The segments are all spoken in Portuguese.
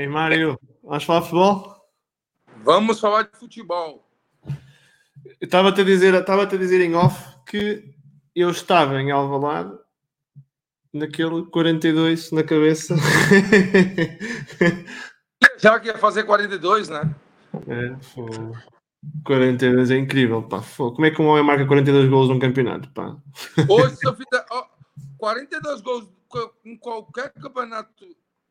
Ei, Mário, vamos falar de futebol? Vamos falar de futebol. Estava-te a dizer, estava a dizer em off que eu estava em Alvalade naquele 42 na cabeça. Já que ia fazer 42, né? É, foi. 42 é incrível, pá. Como é que um homem marca 42 gols num campeonato, pá? Hoje, se eu fizer ó, 42 gols em qualquer campeonato,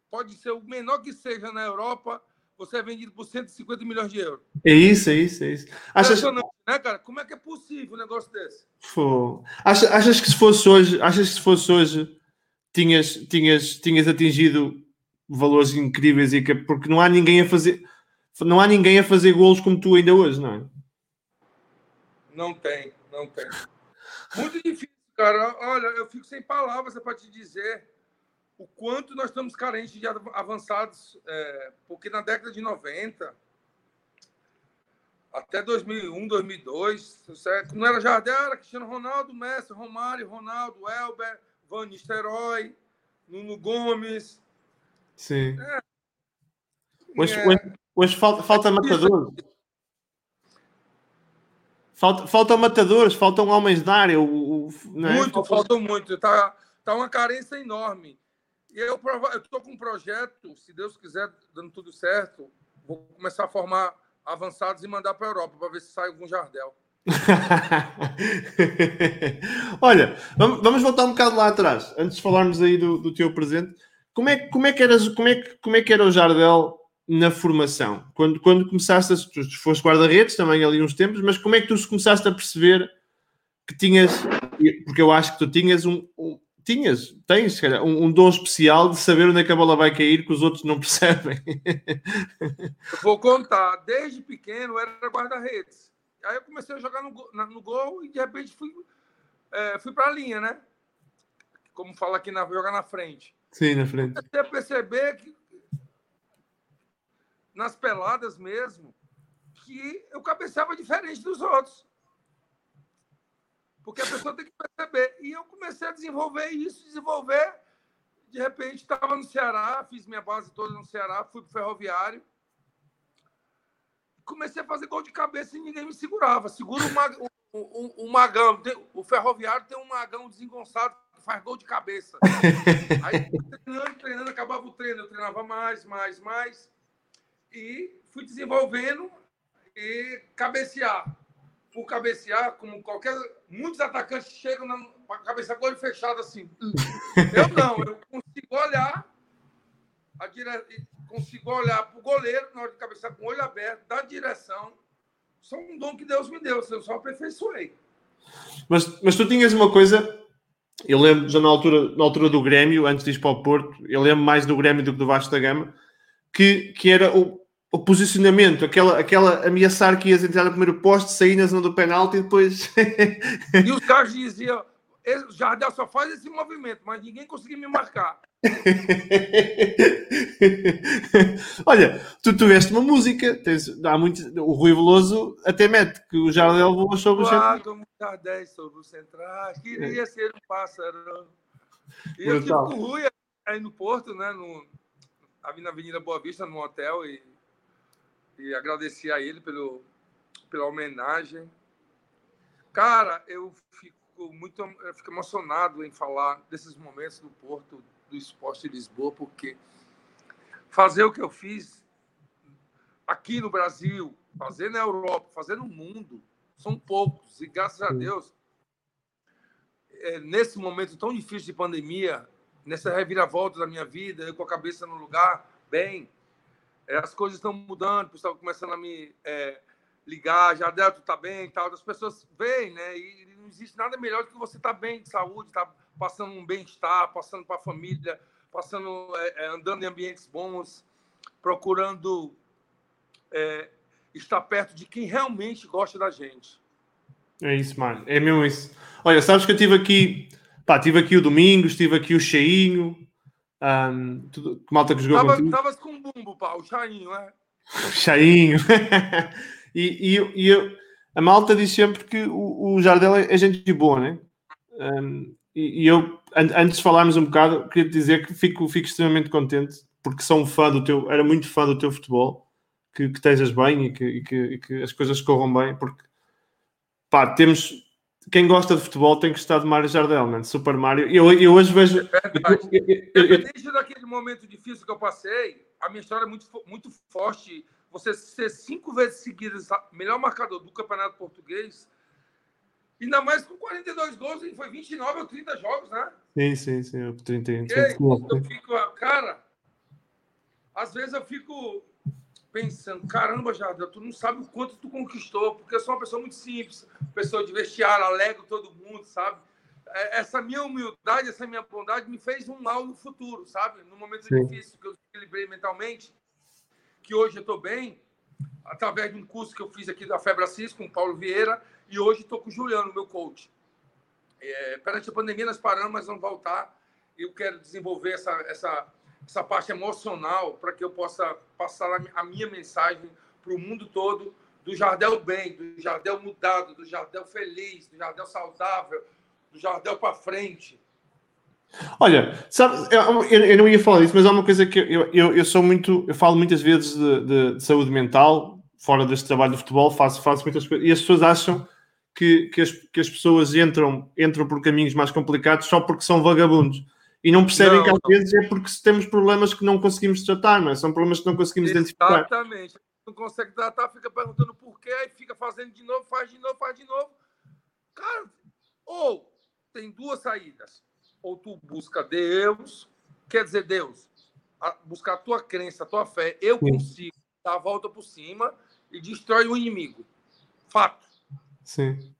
pode ser o menor que seja na Europa, você é vendido por 150 milhões de euros. É isso, é isso, é isso. Achas... né, cara? Como é que é possível um negócio desse? Pô. Achas, achas que se fosse hoje, achas que se fosse hoje, tinhas, tinhas, tinhas atingido valores incríveis e que, porque não há ninguém a fazer não há ninguém a fazer golos como tu ainda hoje, não é? Não tem, não tem. Muito difícil, cara. Olha, eu fico sem palavras para te dizer o quanto nós estamos carentes de avançados, é, porque na década de 90, até 2001, 2002, certo? não era Jardel, era Cristiano Ronaldo, Messi, Romário, Ronaldo, Elber, Van Nistelrooy, Nuno Gomes. Sim. É, hoje, é... hoje, hoje, falta, falta matadores. Falta, faltam matadores, faltam homens da área. O, o, é? Muito, faltam muito. Está tá uma carência enorme. E eu estou com um projeto, se Deus quiser, dando tudo certo, vou começar a formar avançados e mandar para a Europa para ver se sai algum Jardel. Olha, vamos voltar um bocado lá atrás, antes de falarmos aí do, do teu presente. Como é, como, é que eras, como, é como é que era o Jardel na formação? Quando, quando começaste, a, tu foste guarda-redes também ali uns tempos, mas como é que tu começaste a perceber que tinhas, porque eu acho que tu tinhas um, um tinhas, tens, calhar, um, um, dom especial de saber onde é que a bola vai cair que os outros não percebem. Vou contar, desde pequeno era guarda-redes. Aí eu comecei a jogar no, no gol e de repente fui, é, fui para a linha, né? Como fala aqui, na, jogar na frente. Sim, na frente. Até perceber que nas peladas mesmo, que eu cabeceava diferente dos outros. Porque a pessoa tem que perceber. E eu comecei a desenvolver isso, desenvolver. De repente, estava no Ceará, fiz minha base toda no Ceará, fui para o Ferroviário. Comecei a fazer gol de cabeça e ninguém me segurava. Segura o, mag, o, o, o magão. o Ferroviário tem um magão desengonçado que faz gol de cabeça. Aí, treinando, treinando, acabava o treino. Eu treinava mais, mais, mais. E fui desenvolvendo e cabecear por cabecear, como qualquer. Muitos atacantes chegam na cabeça com o olho fechado assim. Eu não, eu consigo olhar, a dire... consigo olhar para o goleiro na hora de cabecear com o olho aberto, da direção. Só um dom que Deus me deu, eu só aperfeiçoei. Mas, mas tu tinhas uma coisa, eu lembro já na altura, na altura do Grêmio, antes de ir para o Porto, eu lembro mais do Grêmio do que do Vasco da Gama, que, que era o, o posicionamento, aquela, aquela ameaçar que ias entrar no primeiro poste, sair na zona do penalti e depois. e os caras diziam: o Jardel só faz esse movimento, mas ninguém conseguia me marcar. Olha, tu tiveste uma música, tens, há muito, o Rui Veloso até mete que o Jardel voa sobre o central. como Jardel sobre o central, queria é. ser um pássaro. E eu estive com o Rui aí no Porto, né, no, na Avenida Boa Vista, no hotel, e e agradecer a ele pelo, pela homenagem. Cara, eu fico muito eu fico emocionado em falar desses momentos do Porto, do Esporte de Lisboa, porque fazer o que eu fiz aqui no Brasil, fazer na Europa, fazer no mundo, são poucos. E graças a Deus, é, nesse momento tão difícil de pandemia, nessa reviravolta da minha vida, eu com a cabeça no lugar, bem, é, as coisas estão mudando, o pessoal começando a me é, ligar, já tu tá bem e tal. As pessoas veem, né? E não existe nada melhor do que você estar tá bem de saúde, tá passando um bem-estar, passando para a família, passando, é, é, andando em ambientes bons, procurando é, estar perto de quem realmente gosta da gente. É isso, mano. É mesmo isso. Olha, sabes que eu tive aqui, pá, tive aqui o Domingos, tive aqui o Cheinho, um, tudo, que malta que jogou Tava, Estavas com bumbo, pá, o Chainho, é? Chainho. e, e, e eu, a malta diz sempre que o, o Jardel é, é gente boa, né? Um, e, e, eu, an, antes de falarmos um bocado, queria dizer que fico, fico extremamente contente porque sou um fã do teu, era muito fã do teu futebol, que, que estejas bem e que, e que, e que as coisas corram bem, porque pá, temos quem gosta de futebol tem que gostar de Mario Jardel, man. Super Mario. Eu, eu hoje vejo. Desde daquele momento difícil que eu passei, a minha história é muito, muito forte. Você ser cinco vezes seguidas melhor marcador do Campeonato Português, ainda mais com 42 gols, foi 29 ou 30 jogos, né? Sim, sim, sim. 30, 30, 30, eu fico, cara, às vezes eu fico pensando, caramba, Jardel, tu não sabe o quanto tu conquistou, porque eu sou uma pessoa muito simples, pessoa de vestiário, alegro todo mundo, sabe? É, essa minha humildade, essa minha bondade me fez um mal no futuro, sabe? No momento Sim. difícil que eu equilibrei mentalmente, que hoje eu estou bem, através de um curso que eu fiz aqui da Febra Cis com o Paulo Vieira, e hoje estou com o Juliano, meu coach. É, perante a pandemia, nós paramos, mas vamos voltar. Eu quero desenvolver essa, essa essa parte emocional para que eu possa passar a minha mensagem para o mundo todo do Jardel bem, do Jardel mudado, do Jardel feliz, do Jardel saudável, do Jardel para frente. Olha, sabe, eu, eu, não ia falar disso, mas há uma coisa que eu, eu, eu sou muito, eu falo muitas vezes de, de, de, saúde mental, fora deste trabalho de futebol, faço, faço muitas coisas, e as pessoas acham que, que, as, que as pessoas entram, entram por caminhos mais complicados só porque são vagabundos e não percebem não, que às vezes é porque temos problemas que não conseguimos tratar, não é? São problemas que não conseguimos Exatamente. identificar. Exatamente. Não consegue tratar, fica perguntando por quê, aí fica fazendo de novo, faz de novo, faz de novo. Cara, ou tem duas saídas. Ou tu busca Deus, quer dizer, Deus, buscar a tua crença, a tua fé. Eu Sim. consigo dar a volta por cima e destrói o inimigo. Fato. Sim.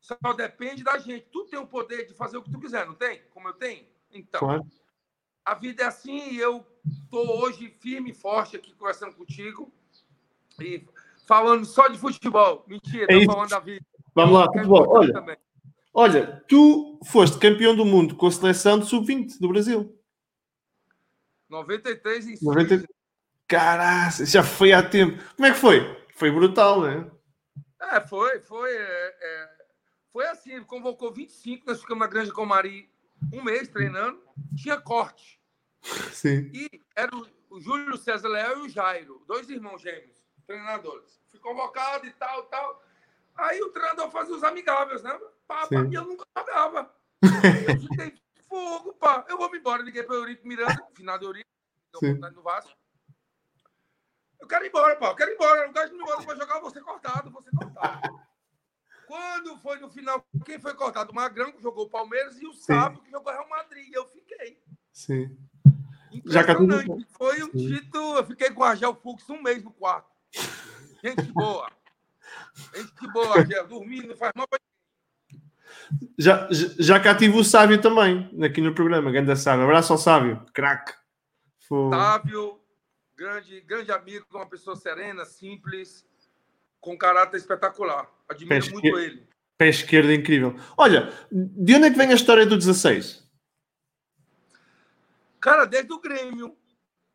Só depende da gente. Tu tem o poder de fazer o que tu quiser, não tem? Como eu tenho? Então, claro. a vida é assim e eu estou hoje firme e forte aqui conversando contigo e falando só de futebol. Mentira, é falando da vida. Vamos lá, futebol. Olha, olha, tu foste campeão do mundo com a seleção de sub-20 do Brasil. 93 em 90... Caraca, já foi há tempo. Como é que foi? Foi brutal, né? É, foi, foi. É, é, foi assim, convocou 25, nós ficamos na Grande Comari um mês treinando, tinha corte. Sim. E era o, o Júlio César Leal e o Jairo, dois irmãos gêmeos, treinadores. Fui convocado e tal, tal. Aí o treinador fazia os amigáveis, né? Pá, pá, e eu nunca jogava. eu fogo, pá. Eu vou me embora. Liguei para o Eurico Miranda, final do Eurico, no Vasco. Eu quero ir embora, pá. Eu quero ir embora. Gosto de me embora para jogar, ser cortado, vou ser cortado. Quando foi no final, quem foi cortado? O Magrão, que jogou o Palmeiras, e o Sábio, que jogou o Real Madrid. Eu fiquei. Sim. Já que Foi um Sim. título. Eu fiquei com o Argel Fux um mês no quarto. Gente boa. Gente boa, Argel. Dormindo, faz mal pra já, já cá tive o Sábio também, aqui no programa, grande Sábio. Abraço ao Sábio, craque. Sábio, grande, grande amigo, uma pessoa serena, simples, com caráter espetacular. Admiro pé muito ele. Pé esquerdo incrível. Olha, de onde é que vem a história do 16? Cara, desde o Grêmio.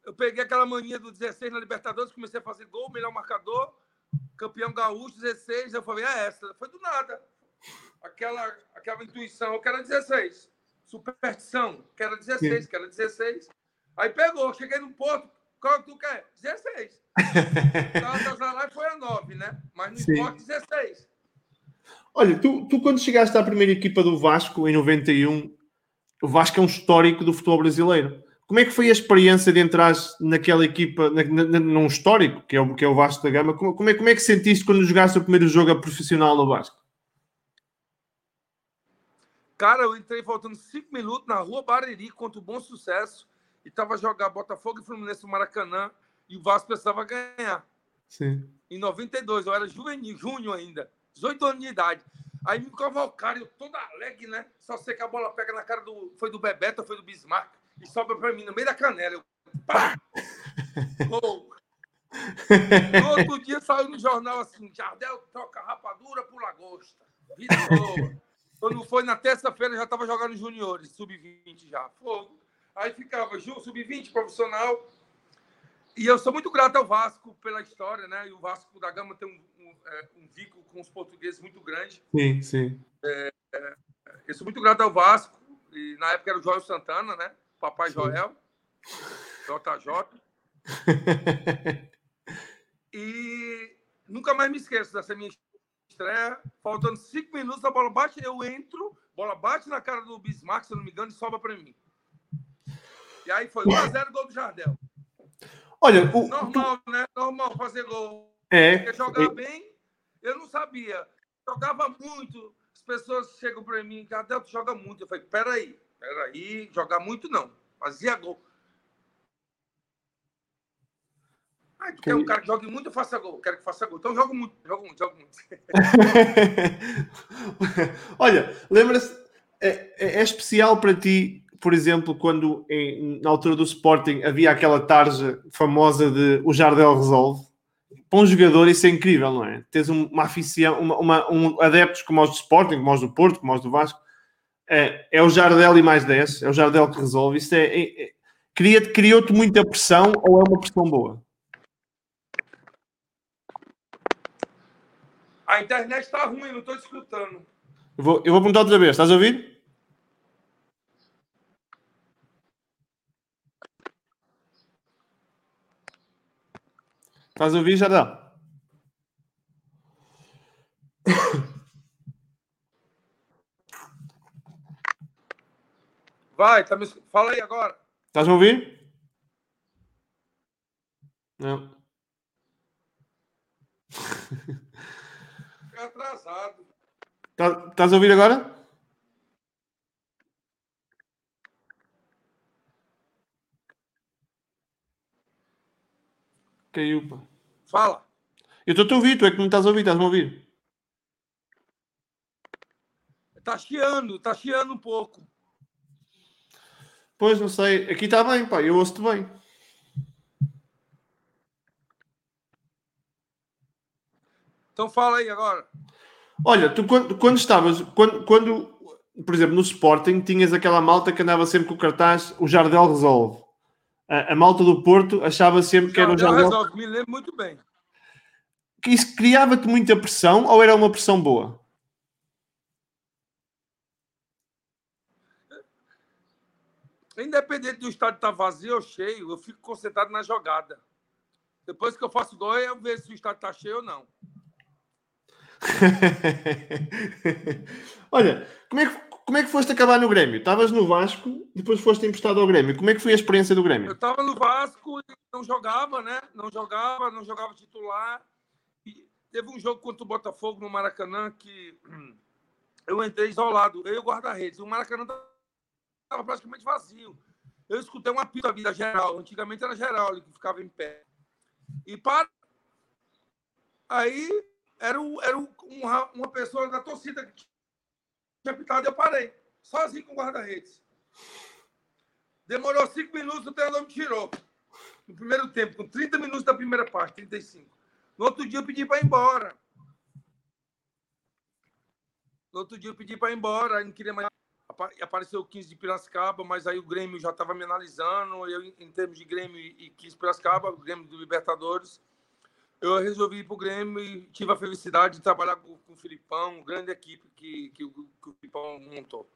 Eu peguei aquela mania do 16 na Libertadores, comecei a fazer gol, melhor marcador, campeão gaúcho, 16. Eu falei, é essa. Foi do nada. Aquela, aquela intuição, eu quero 16. Superstição, quero 16, Sim. quero 16. Aí pegou, cheguei no Porto, qual que tu quer? 16. Galatasaray foi a 9, né? Mas no Sim. esporte, 16. Olha, tu, tu quando chegaste à primeira equipa do Vasco, em 91, o Vasco é um histórico do futebol brasileiro. Como é que foi a experiência de entrar naquela equipa, na, na, num histórico, que é, o, que é o Vasco da Gama? Como, como, é, como é que sentiste quando jogaste o primeiro jogo a profissional no Vasco? Cara, eu entrei faltando 5 minutos na rua Bariri contra o Bom Sucesso e estava jogando Botafogo e Fluminense no Maracanã e o Vasco precisava ganhar. Sim. Em 92, eu era juvenil, junho ainda, 18 anos de idade. Aí me convocaram, eu todo alegre, né? Só sei que a bola pega na cara do. Foi do Bebeto, foi do Bismarck, e sobra pra mim no meio da canela. Eu, pá! Gol! No outro dia saiu no jornal assim: Jardel troca rapadura por lagosta. Vida boa. Quando foi na terça-feira, já estava jogando juniores, sub-20 já. Fogo. Aí ficava sub-20 profissional, e eu sou muito grato ao Vasco pela história, né? E o Vasco da Gama tem um, um, é, um vínculo com os portugueses muito grande. Sim, sim. É, é, eu sou muito grato ao Vasco. E na época era o Joel Santana, né? Papai sim. Joel. JJ. e nunca mais me esqueço dessa minha estreia. Faltando cinco minutos, a bola bate, eu entro, bola bate na cara do Bismarck, se eu não me engano, e sobra para mim. E aí foi 1x0 gol do Jardel. Olha, o... normal, né? Normal fazer gol. É. Porque jogar é... bem, eu não sabia. Jogava muito. As pessoas chegam para mim, Jardel, tu joga muito. Eu falei, peraí, peraí, jogar muito não. Fazia gol. Ah, tu quer um cara que jogue muito, eu faça gol. Quero que faça gol. Então jogo muito, jogo muito, jogo muito. Olha, lembra-se, é, é, é, especial para ti, por exemplo, quando em, na altura do Sporting havia aquela tarja famosa de o Jardel resolve? Para um jogador isso é incrível, não é? Tens uma aficião, uma, uma, um adeptos como os do Sporting, como os do Porto, como os do Vasco, é, é o Jardel e mais 10, é o Jardel que resolve. Isso é, é, é criou-te muita pressão ou é uma pressão boa? A internet está ruim, não estou escutando. Eu vou, eu vou perguntar outra vez. Estás a ouvir? Estás a ouvir, Jardel? Vai, tá me... fala aí agora. Estás a ouvir? Não. atrasado. Tá, estás a ouvir agora? Caiu, pá. Fala. Eu estou a ouvir, tu é que não estás a ouvir, estás-me a ouvir? Está chiando, está chiando um pouco. Pois, não sei. Aqui está bem, pá, eu ouço-te bem. Então fala aí agora. Olha, tu quando, quando estavas, quando, quando, por exemplo, no Sporting, tinhas aquela malta que andava sempre com o cartaz, o Jardel resolve. A, a malta do Porto achava sempre que era o Jardel. Me lembro muito bem. Que isso criava-te muita pressão ou era uma pressão boa? Independente do estádio estar vazio ou cheio, eu fico concentrado na jogada. Depois que eu faço gol, eu vejo se o estádio está cheio ou não. Olha, como é, que, como é que foste acabar no Grêmio? Estavas no Vasco, depois foste emprestado ao Grêmio. Como é que foi a experiência do Grêmio? Eu estava no Vasco e não jogava, né? Não jogava, não jogava titular. E teve um jogo contra o Botafogo no Maracanã que eu entrei isolado, eu e o guarda-redes. O Maracanã estava praticamente vazio. Eu escutei um apito da vida geral. Antigamente era geral que ficava em pé. E para. Aí era, o, era o, uma, uma pessoa da torcida que e eu parei, sozinho com o guarda-redes. Demorou cinco minutos, o treinador me tirou. No primeiro tempo, com 30 minutos da primeira parte, 35. No outro dia eu pedi para ir embora. No outro dia eu pedi para ir embora, aí não queria mais. Apareceu o 15 de Piracicaba, mas aí o Grêmio já estava me analisando. Eu, em termos de Grêmio e 15 de Piracicaba, o Grêmio do Libertadores, eu resolvi ir para o Grêmio e tive a felicidade de trabalhar com, com o Filipão, grande equipe que, que, o, que o Filipão montou.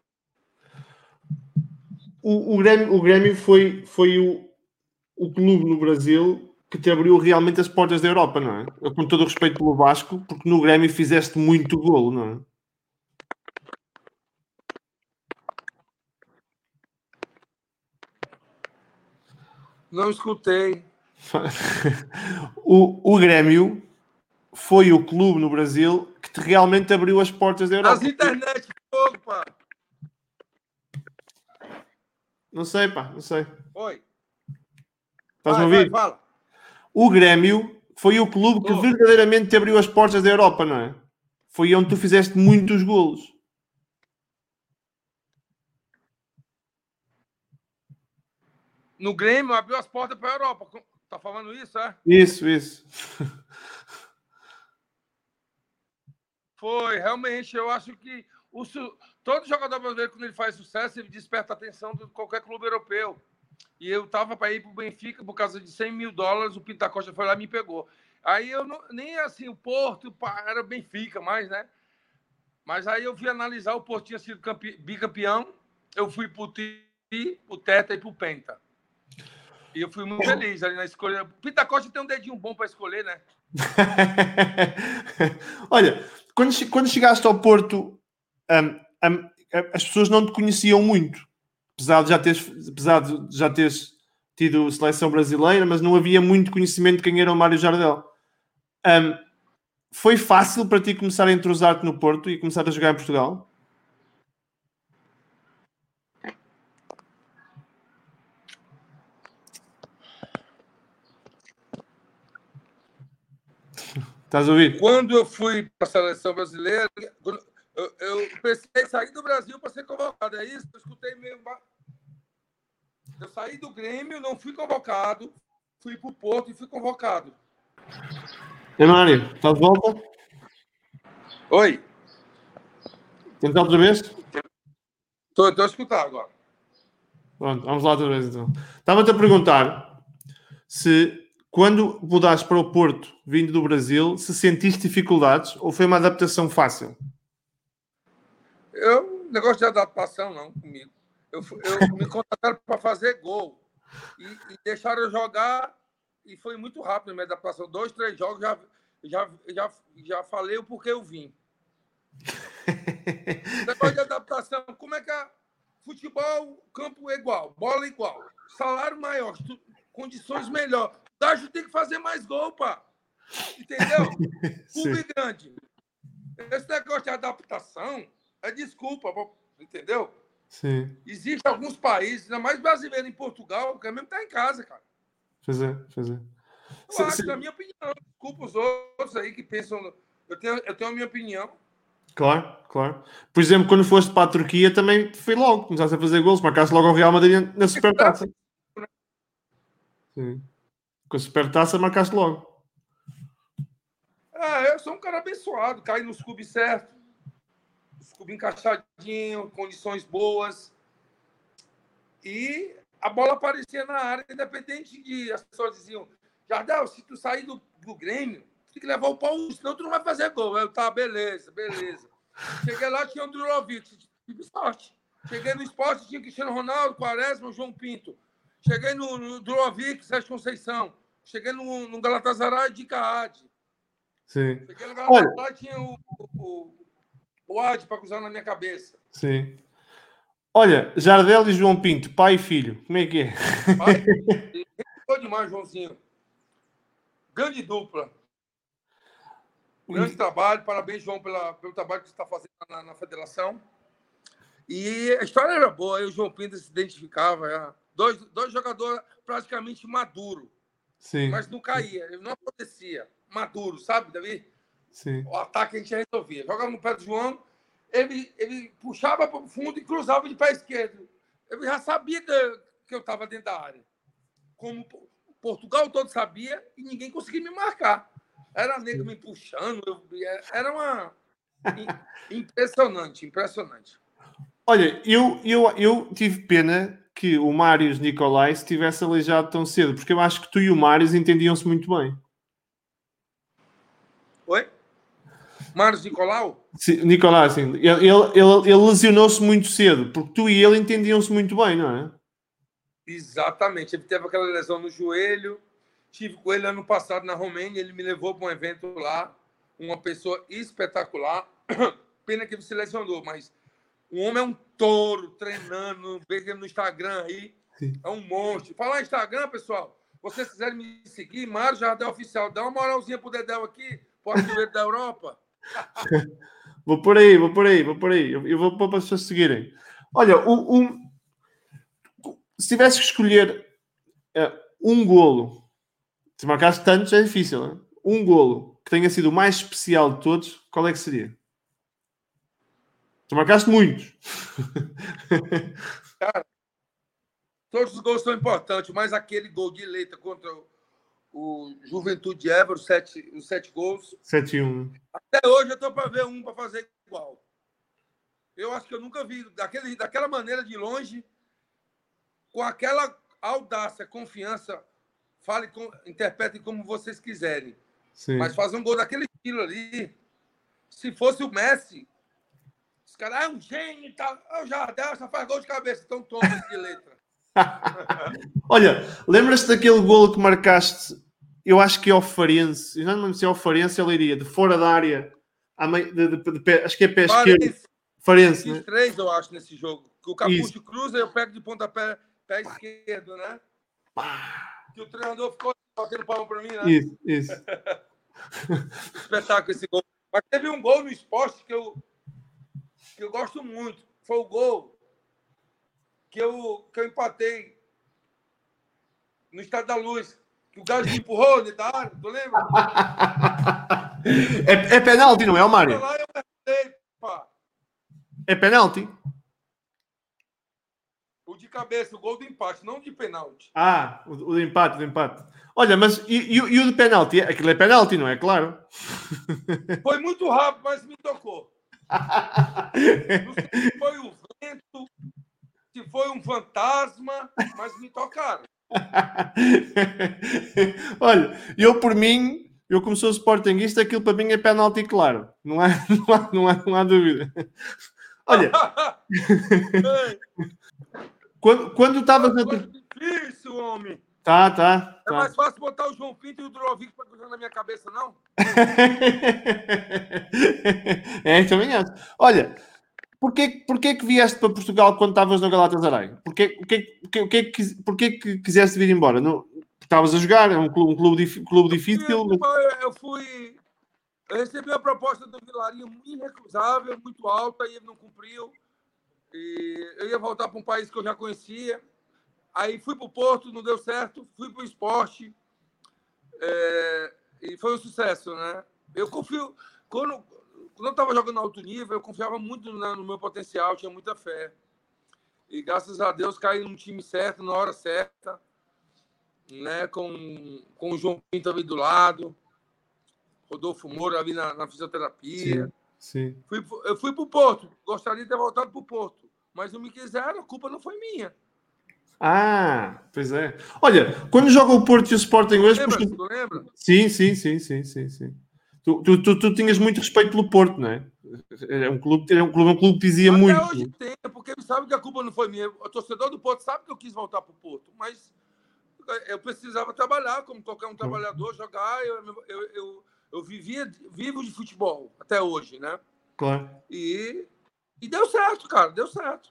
O, o, Grêmio, o Grêmio foi, foi o, o clube no Brasil que te abriu realmente as portas da Europa, não é? Eu, com todo o respeito pelo Vasco, porque no Grêmio fizeste muito golo, não é? Não escutei. o, o Grêmio foi o clube no Brasil que te realmente abriu as portas da Europa. As internet, fogo, pá. Não sei, pá, não sei. Oi. Estás a ouvir? Vai, fala. O Grêmio foi o clube que oh. verdadeiramente te abriu as portas da Europa, não é? Foi onde tu fizeste muitos golos. No Grêmio abriu as portas para a Europa. Tá falando isso, é? Isso, isso. Foi, realmente, eu acho que o, todo jogador brasileiro, quando ele faz sucesso, ele desperta a atenção de qualquer clube europeu. E eu tava para ir para o Benfica por causa de 100 mil dólares, o Pinto da Costa foi lá e me pegou. Aí eu não, nem assim, o Porto era Benfica mais, né? Mas aí eu vi analisar, o Porto tinha sido campe, bicampeão, eu fui para o Ti, o Teta e para o Penta. E eu fui muito feliz ali na escolha. Pita Costa tem um dedinho bom para escolher, né? Olha, quando, quando chegaste ao Porto, um, um, as pessoas não te conheciam muito, apesar de já teres, apesar de já teres tido seleção brasileira, mas não havia muito conhecimento de quem era o Mário Jardel. Um, foi fácil para ti começar a entrosar-te no Porto e começar a jogar em Portugal? Estás ouvir? Quando eu fui para a seleção brasileira, eu, eu pensei sair do Brasil para ser convocado. É isso? Eu escutei meio. Eu saí do Grêmio, não fui convocado, fui para o Porto e fui convocado. E Mário, está de volta? Oi. Tentar outra vez? Estou a escutar agora. Pronto, vamos lá outra vez então. Estava-te a perguntar se quando mudaste para o Porto, vindo do Brasil, se sentiste dificuldades ou foi uma adaptação fácil? Eu, negócio de adaptação, não, comigo. Eu, eu me contrataram para fazer gol. E, e, deixaram eu jogar e foi muito rápido a minha adaptação. Dois, três jogos, já, já, já, já falei o porquê eu vim. negócio de adaptação, como é que é? Futebol, campo é igual, bola igual, salário maior, condições melhor. Dágio tem que fazer mais gol, pá. Entendeu? Clube grande. Esse negócio de adaptação é desculpa, entendeu? Sim. Existem alguns países, ainda mais brasileiro em Portugal, que é mesmo tá em casa, cara. Pois é, pois é. Eu cê, acho, cê... na minha opinião, desculpa os outros aí que pensam. Eu tenho, eu tenho a minha opinião. Claro, claro. Por exemplo, quando foste para a Turquia também foi logo, começaste a fazer gols, marcaste logo ao Real Madrid na Supertaça. Sim. Com a supertaça marcaste logo. Ah, eu sou um cara abençoado, caí nos clubes certos. Os clubes encaixadinhos, condições boas. E a bola aparecia na área, independente de. As pessoas diziam: Jardel, se tu sair do, do Grêmio, tem que levar o pau, senão tu não vai fazer gol. Eu, tá, beleza, beleza. Cheguei lá, tinha o Drulovic, tive sorte. Cheguei no esporte, tinha Cristiano Ronaldo, Quaresma, João Pinto. Cheguei no, no Drovic, Sérgio Conceição. Cheguei no, no Galatasaray de Caade. Sim. Cheguei no Galatasaray, Olha... tinha o, o, o Ad para cruzar na minha cabeça. Sim. Olha, Jardel e João Pinto, pai e filho, como é que é? Pai, Gostou demais, Joãozinho. Grande dupla. Grande trabalho, parabéns, João, pela, pelo trabalho que você está fazendo na, na, federação. E a história era boa, aí o João Pinto se identificava. Já dois, dois jogadores praticamente maduros. Sim. Mas não caía, não acontecia. Maduro, sabe, Davi? Sim. O ataque a gente resolvia. Jogava no pé do João, ele, ele puxava para o fundo e cruzava de pé esquerdo. Eu já sabia que eu estava dentro da área. Como Portugal todo sabia e ninguém conseguia me marcar. Era nego me puxando, eu, era uma. Impressionante, impressionante. Olha, eu, eu, eu tive pena que o Marius Nicolai se tivesse aleijado tão cedo, porque eu acho que tu e o Marius entendiam-se muito bem. Oi? Marius Nicolau? Sim, Nicolau, sim. Ele, ele, ele, ele lesionou-se muito cedo, porque tu e ele entendiam-se muito bem, não é? Exatamente. Ele teve aquela lesão no joelho. Tive com ele ano passado na Romênia. Ele me levou para um evento lá. Uma pessoa espetacular. Pena que ele se lesionou, mas o homem é um touro treinando, veja no Instagram aí. É um monstro. Falar Instagram, pessoal. Vocês quiserem me seguir, Mário Jardel Oficial, dá uma moralzinha pro Dedéu aqui, português da Europa. vou por aí, vou por aí, vou por aí. Eu, vou para as pessoas seguirem. Olha, um, um, se tivesse que escolher uh, um golo, se marcasse tantos é difícil, hein? um golo que tenha sido o mais especial de todos, qual é que seria? Tu marcaste muitos. Cara, todos os gols são importantes, mas aquele gol de letra contra o Juventude Ever, os sete, os sete gols. 7 e 1. Até hoje eu estou para ver um para fazer igual. Eu acho que eu nunca vi daquele, daquela maneira de longe, com aquela audácia, confiança. Fale, com, interpretem como vocês quiserem. Sim. Mas fazer um gol daquele estilo ali. Se fosse o Messi, os caras, é um gênio e tal. É o Jardel, só faz gol de cabeça. Então toma de letra. Olha, lembras-te daquele golo que marcaste? Eu acho que é o Farense, eu não lembro se é o Farense ou Leiria, de fora da área, de, de, de, de, acho que é pé esquerdo. Farense, né? três, eu acho, nesse jogo. O Capucho cruza e eu pego de pontapé pé esquerdo, né? Que o treinador ficou batendo palma para mim, né? Isso, isso. Espetáculo esse gol. Mas teve um gol no esporte que eu, que eu gosto muito. Foi o gol que eu, que eu empatei no Estado da Luz. Que o Galo me empurrou dentro da área, tu lembra? é, é penalti, não é, Mário? Lá eu pá. É penalti? O de cabeça, o gol do empate, não de penalti. Ah, o, o do empate, o do empate. Olha, mas e, e, e o do penalti? Aquilo é penalti, não é? Claro. Foi muito rápido, mas me tocou. não sei se foi o vento, se foi um fantasma, mas me tocaram. Olha, eu por mim, eu como sou sportinguista, aquilo para mim é penalti, claro. Não há, não há, não há, não há dúvida. Olha. quando, quando estavas na. Difícil, homem. Tá, tá. É tá. mais fácil botar o João Pinto e o Drovic para cruzar na minha cabeça, não? é, também acho. Olha, porquê, porquê que vieste para Portugal quando estavas no Galatasaray? Porquê, porquê, porquê, porquê, porquê que quiseste vir embora? Estavas a jogar, é um clube, um clube, clube difícil. Eu, eu fui eu recebi a proposta do Vilarinho irrecusável, muito alta, e ele não cumpriu. E eu ia voltar para um país que eu já conhecia. Aí fui para o Porto, não deu certo. Fui para o esporte. É, e foi um sucesso, né? Eu confio. Quando, quando eu estava jogando alto nível, eu confiava muito no, no meu potencial, tinha muita fé. E graças a Deus caí num time certo, na hora certa, né? com, com o João Pinto ali do lado Rodolfo Moura ali na, na fisioterapia. Sim, sim. Fui, eu fui para o Porto, gostaria de ter voltado para o Porto, mas não me quiseram, a culpa não foi minha. Ah, pois é. Olha, quando joga o Porto e o Sporting hoje. Lembra, puxa... Lembra? Sim, sim, sim, sim, sim, sim. Tu, tu, tu, tu, tinhas muito respeito pelo Porto, não é? É um clube, é um clube, um clube que dizia Até muito. hoje tem, porque ele sabe que a culpa não foi minha. O torcedor do Porto sabe que eu quis voltar para o Porto, mas eu precisava trabalhar, como qualquer um trabalhador, jogar. Eu, eu, eu, eu vivia, vivo de futebol até hoje, né? Claro. E, e deu certo, cara, deu certo.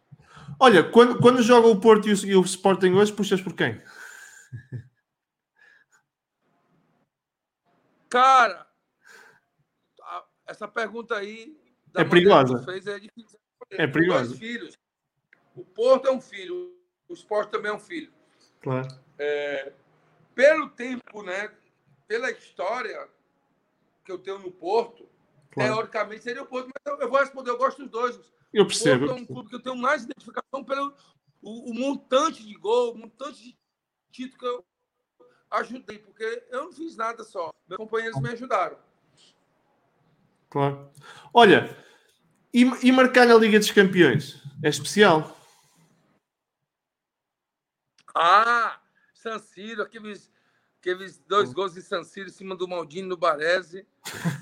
Olha, quando, quando joga o Porto e o, e o Sporting hoje, puxas por quem? Cara, essa pergunta aí é perigosa. Fez, é, difícil. é perigosa. Dois filhos. O Porto é um filho, o Sport também é um filho. Claro. É, pelo tempo, né? Pela história, que eu tenho no Porto, claro. teoricamente seria o Porto, mas eu, vou responder, eu gosto dos dois. Eu percebo. O Porto é um clube que eu tenho mais identificação pelo o, o montante de gol, o montante de título que eu ajudei, porque eu não fiz nada só. Meus companheiros me ajudaram. Claro. Olha, e, e marcar na Liga dos Campeões? É especial. Ah, San Siro, aqueles aqueles dois gols de San Siro em cima do Maldini no Baresi.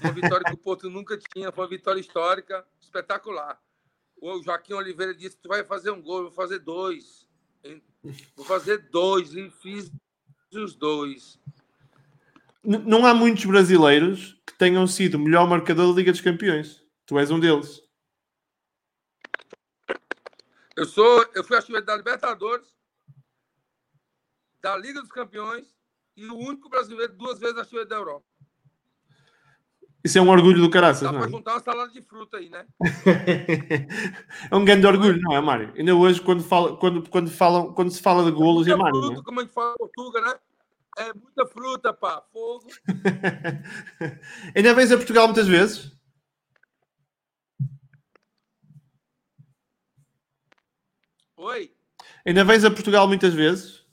Uma vitória que o Porto nunca tinha, foi uma vitória histórica, espetacular. O Joaquim Oliveira disse: Tu vai fazer um gol, vou fazer dois. Vou fazer dois, e fiz os dois. Não há muitos brasileiros que tenham sido o melhor marcador da Liga dos Campeões. Tu és um deles. Eu sou, eu fui artilheiro da Libertadores, da Liga dos Campeões e o único brasileiro duas vezes artilheiro da Europa. Isso é um orgulho do caraças, Dá não é? juntar uma salada de fruta aí, né? é um grande orgulho, não é, Mário? Ainda hoje, quando, fala, quando, quando, falam, quando se fala de golos, é, é Mário. Fruta, como a gente fala em Portugal, né? É muita fruta, pá, fogo. Ainda vens a Portugal muitas vezes? Oi? Ainda vens a Portugal muitas vezes?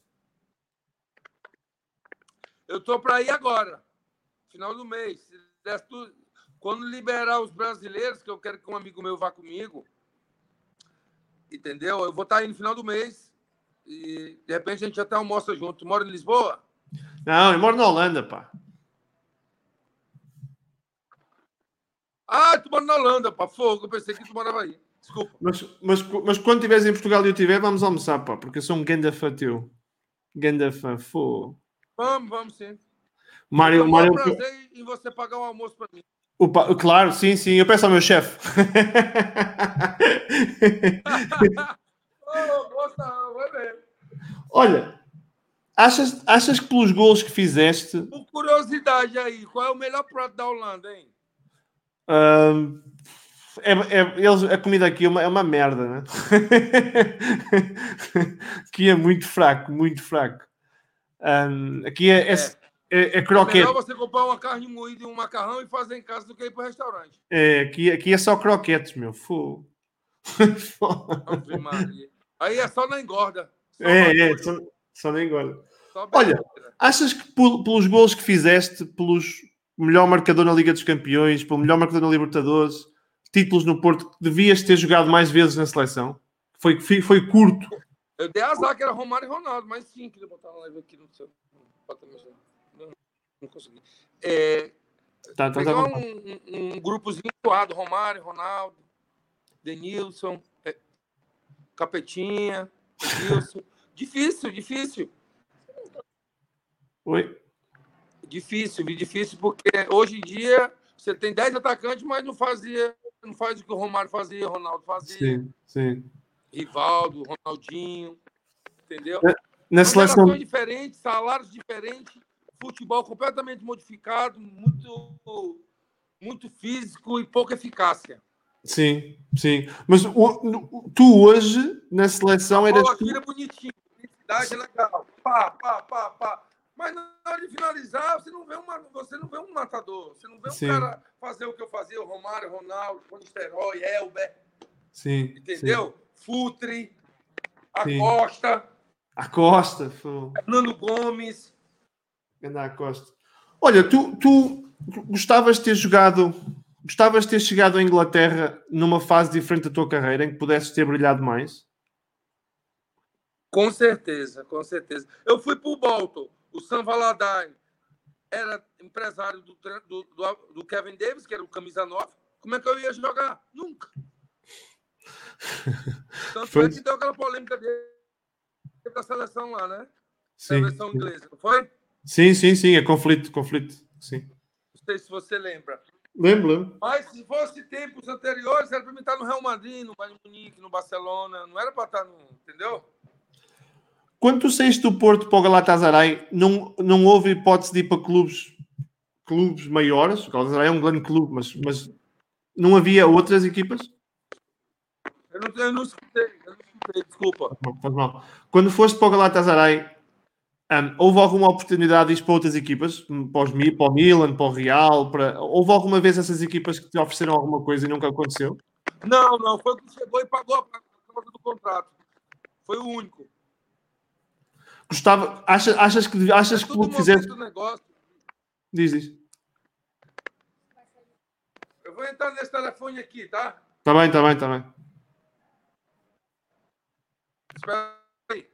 Eu estou para ir agora, final do mês. Quando liberar os brasileiros, que eu quero que um amigo meu vá comigo, entendeu? Eu vou estar tá aí no final do mês e de repente a gente até almoça junto. Tu mora em Lisboa? Não, eu moro na Holanda, pá. Ah, tu mora na Holanda, pá. Fogo, eu pensei que tu morava aí. Desculpa. Mas, mas, mas quando estiveres em Portugal e eu estiver, vamos almoçar, pá, porque eu sou um ganda fã teu. Ganda fã, fô. Vamos, vamos sim. Mário, Mário, prazer em você pagar o almoço para mim. Opa, claro, sim, sim, eu peço ao meu chefe. oh, gosta, vai ver. Olha, achas, achas que pelos gols que fizeste, Por curiosidade aí, qual é o melhor prato da Holanda, hein? hum, é, é- eles, a comida aqui é uma, é uma merda, né? aqui é muito fraco, muito fraco. Hum, aqui é, é, é, é É croquete. melhor você comprar uma carne moída e um macarrão e fazer em casa do que ir para o restaurante. É, aqui, aqui é só croquetes, meu. Maria. Aí é só na engorda. Só é, é, só, só nem engorda. Olha. Achas que pel- pelos gols que fizeste, pelos melhor marcador na Liga dos Campeões, pelo melhor marcador na Libertadores, títulos no Porto, devias ter jogado mais vezes na seleção? Foi, foi, curto. Eu dei azar que era Romário e Ronaldo, mas sim, queria botar na live aqui no seu. bota no seu- Não, não consegui. É, Tá, tá, tá pegar bom. um, um, grupozinho suado, Romário, Ronaldo, Denilson, é, Capetinha, Denilson. difícil, difícil. Oi? Difícil, difícil, porque hoje em dia você tem 10 atacantes, mas não fazia, não faz o que o Romário fazia, o Ronaldo fazia, Sim, sim. Rivaldo, Ronaldinho, entendeu? Na São seleção. diferentes, salários diferentes, futebol completamente modificado, muito, muito físico e pouca eficácia. Sim, sim. Mas o- tu hoje, na seleção, eras. Bola, tira bonitinho, intensidade é legal, pá, pá, pá, pá. Mas na hora de finalizar, você não vê, uma, você não vê um matador, você não vê um Sim. cara fazer o que eu fazia, o Romário, Ronaldo, Conisterói, Elber, Sim. entendeu? Futre, Sim. Acosta, A Costa. Fernando Gomes. À Costa. Olha, tu, tu gostavas de ter jogado, gostavas de ter chegado à Inglaterra numa fase diferente da tua carreira, em que pudesses ter brilhado mais? Com certeza, com certeza. Eu fui para o Bolton. O Sam Valadares era empresário do, do, do- Kevin Davis, que era o camisa 9. Como é que eu ia jogar? Nunca. Tanto Foi. é que deu aquela polêmica dele da seleção lá, né? Sim. versão inglesa, não foi? Sim, sim, sim, é conflito, conflito. Sim. Não sei se você lembra. Lembro. Mas se fosse tempos anteriores, era para mim estar no Real Madrid, no Bayern Munique, no Barcelona. Não era para estar no. Entendeu? Quando tu saíste do Porto para o Galatasaray, não, não houve hipótese de ir para clubes, clubes maiores? O Galatasaray é um grande clube, mas, mas não havia outras equipas? Eu não, eu não escutei, eu não escutei, desculpa. Não, faz mal. Quando foste para o Galatasaray, hum, houve alguma oportunidade de ir para outras equipas? Hum, Para, os para o Milan, para o Real? Para... Houve alguma vez essas equipas que te ofereceram alguma coisa e nunca aconteceu? Não, não, foi o que chegou e pagou a conta do contrato. Foi o único. Gostava, achas, achas que, achas É que o do negócio. Diz, diz. Eu vou entrar nesse telefone aqui, tá? Está bem, está bem, está bem. Espera aí.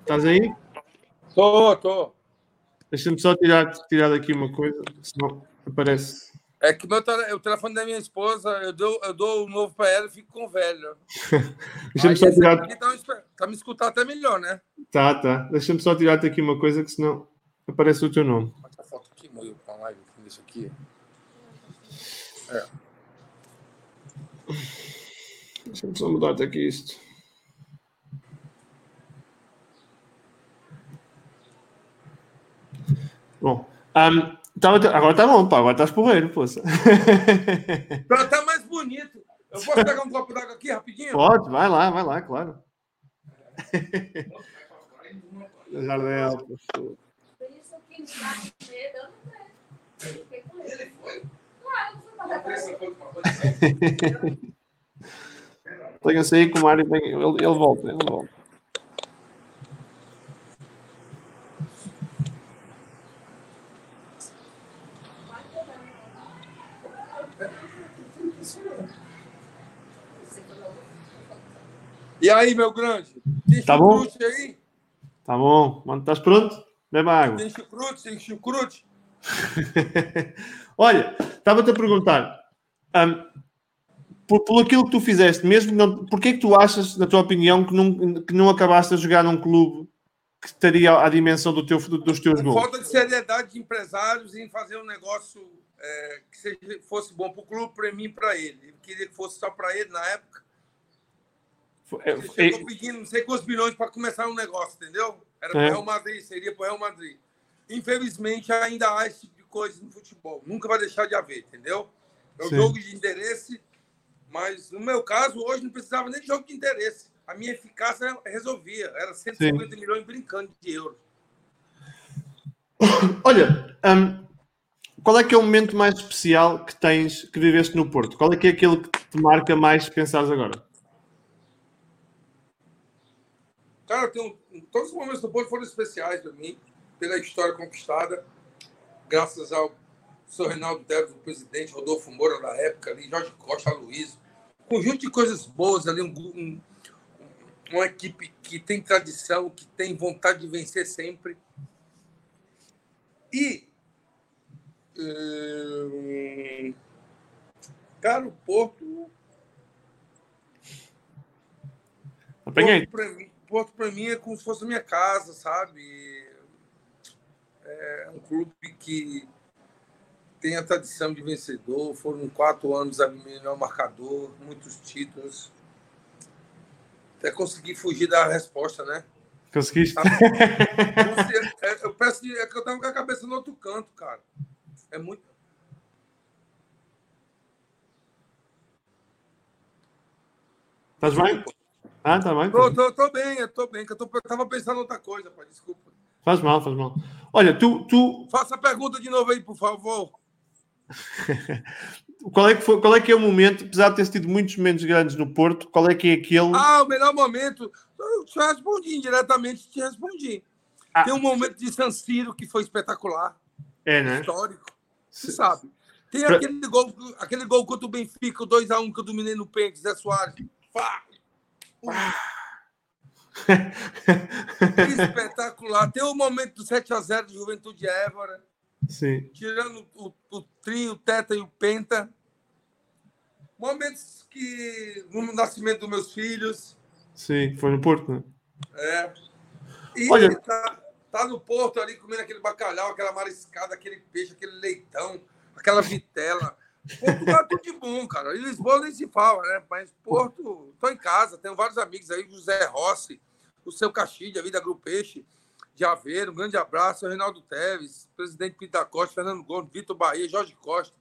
Estás aí? Tô, tô. Deixa-me só tirar, tirar daqui uma coisa, senão aparece. É que meu o telefone da minha esposa, eu dou, eu dou o novo para ela e fico com o velho. Deixa-me só tirar. aqui tá, me escutando até melhor, né? Tá, tá. Deixa-me só tirar-te aqui uma coisa que senão aparece o teu nome. Bota a foto aqui, moio com a live nisso aqui. É. Deixa-me só mudar-te aqui isto. Bom, ahm, tava- agora está bom, pá, agora estás porreiro, poça. Pra tá mais bonito. Eu posso pegar um copo d'água aqui rapidinho? Pode, vai lá, vai lá, claro. Jardel, poxa. Com ele. Foi? Aí que o Mário ele, ele volta, ele volta. E aí, meu grande? Tem tá bom? aí? Tá bom. Mano, estás pronto? Beba água. Tem chucrute? Tem chucrute? Olha, estava-te a perguntar. Um, por, por aquilo que tu fizeste, mesmo não, porquê que tu achas, na tua opinião, que não, que não acabaste a jogar num clube que estaria à dimensão do teu, dos teus gols? Falta de seriedade de empresários em fazer um negócio é, que seja, fosse bom para o clube, para mim e para ele. Eu queria que fosse só para ele na época. É, ele chegou é, pedindo não sei quantos bilhões para começar um negócio, entendeu? Era para o é. Real Madrid, seria para o Real Madrid. Infelizmente, ainda há esse tipo de coisa no futebol. Nunca vai deixar de haver, entendeu? É um Sim. jogo de interesse mas no meu caso, hoje não precisava nem de jogo de interesse. A minha eficácia resolvia. Era 150 Sim. milhões brincando de euros. Olha, um, qual é que é o momento mais especial que tens, que viveste no Porto? Qual é que é aquele que te marca mais se pensares agora? Cara, tenho, todos os momentos do Porto foram especiais para mim, pela história conquistada, graças ao Sr. Reinaldo Teves, o presidente, Rodolfo Moura da época, ali, Jorge Costa, Luiz, conjunto de coisas boas ali, um, um, uma equipe que tem tradição, que tem vontade de vencer sempre. E. Hum, cara, o Porto. Porto para mim, Porto para mim é como se fosse a minha casa, sabe? É um clube que tem a tradição de vencedor, foram quatro anos a melhor marcador, muitos títulos. Até consegui fugir da resposta, né? Conseguiste? É, eu peço é que eu tava com a cabeça no outro canto, cara. É muito. Tá bem? Ah, tá bem. Tô, tô, tô bem, eu tô bem, que eu, tô, eu tava pensando em outra coisa, pai, desculpa. Faz mal, faz mal. Olha, tu, tu. Faça a pergunta de novo aí, por favor. qual, é que foi, qual é que é o momento, apesar de ter tido muitos momentos grandes no Porto, qual é que é aquele. Ah, o melhor momento. Eu te respondi indiretamente, te respondi. Ah. Tem um momento de San Siro que foi espetacular. É, né? Histórico. Você sabe. Tem pra... aquele, gol, aquele gol contra o Benfica, o 2x1 que eu dominei no pente, Zé Soares. Pá! Espetacular. Tem o momento do 7x0 de Juventude Évora. Sim. Tirando o, o trio, o teta e o penta. Momentos que. no nascimento dos meus filhos. Sim, foi no Porto, né? É. E Olha... tá, tá no Porto ali comendo aquele bacalhau, aquela mariscada, aquele peixe, aquele leitão, aquela vitela. Portugal é tudo de bom, cara. E Lisboa nem se fala, né? Mas Porto, tô em casa, tenho vários amigos aí, José Rossi, o seu Caxide, a Vida Grupo Peixe de Aveiro. Um grande abraço, Reinaldo Teves, presidente Pita Costa, Fernando Gomes, Vitor Bahia, Jorge Costa.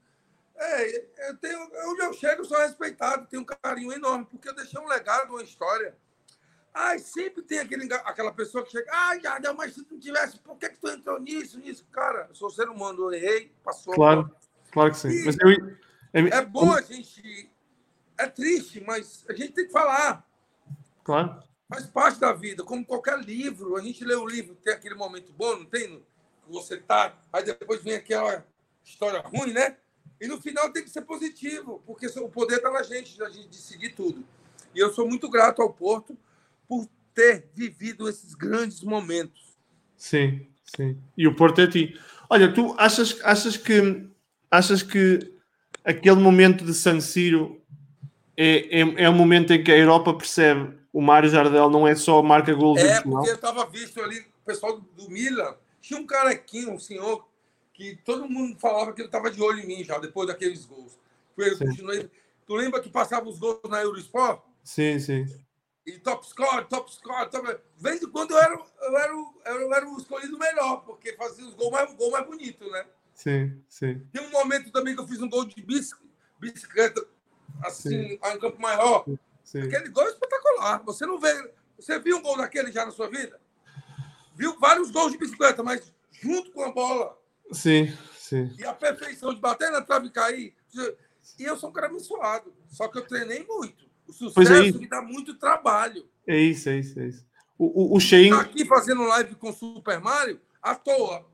É, eu tenho, onde eu chego, sou respeitado, tenho um carinho enorme, porque eu deixei um legado, uma história. Ai, sempre tem aquele, aquela pessoa que chega, ai, Jardel, mas se tu não tivesse, por que, que tu entrou nisso, nisso? Cara, eu sou ser humano, eu errei, passou. Claro, claro que sim. Mas eu... É bom a gente. É triste, mas a gente tem que falar. Claro. Faz parte da vida, como qualquer livro. A gente lê o livro, tem aquele momento bom, não tem? Que você tá, aí depois vem aquela história ruim, né? E no final tem que ser positivo, porque o poder está na gente, a gente decidir tudo. E eu sou muito grato ao Porto por ter vivido esses grandes momentos. Sim, sim. E o Porto é ti. Olha, tu achas, achas que achas que aquele momento de San Siro é, é, é o momento em que a Europa percebe o Mário Jardel não é só marca gols É, porque eu estava visto ali, o pessoal do, do Milan, tinha um carequinho, um senhor, que todo mundo falava que ele estava de olho em mim já, depois daqueles gols. Eu continuei. Tu lembra que passava os gols na Eurosport? Sim, sim. E top score, top score, top... De vez em quando eu era, eu, era, eu era o escolhido melhor, porque fazia os gols mais, gol mais bonito, né? Sim, sim. Tem um momento também que eu fiz um gol de bicicleta, assim, sim. em campo maior. Sim. Aquele gol é espetacular. Você não vê. Você viu um gol daquele já na sua vida? Viu vários gols de bicicleta, mas junto com a bola. Sim, sim. E a perfeição de bater na trave e cair. E eu sou um cara abençoado. Só que eu treinei muito. O é sucesso é me dá muito trabalho. É isso, é isso, é isso. O, o, o Shein... Tá aqui fazendo live com Super Mario à toa.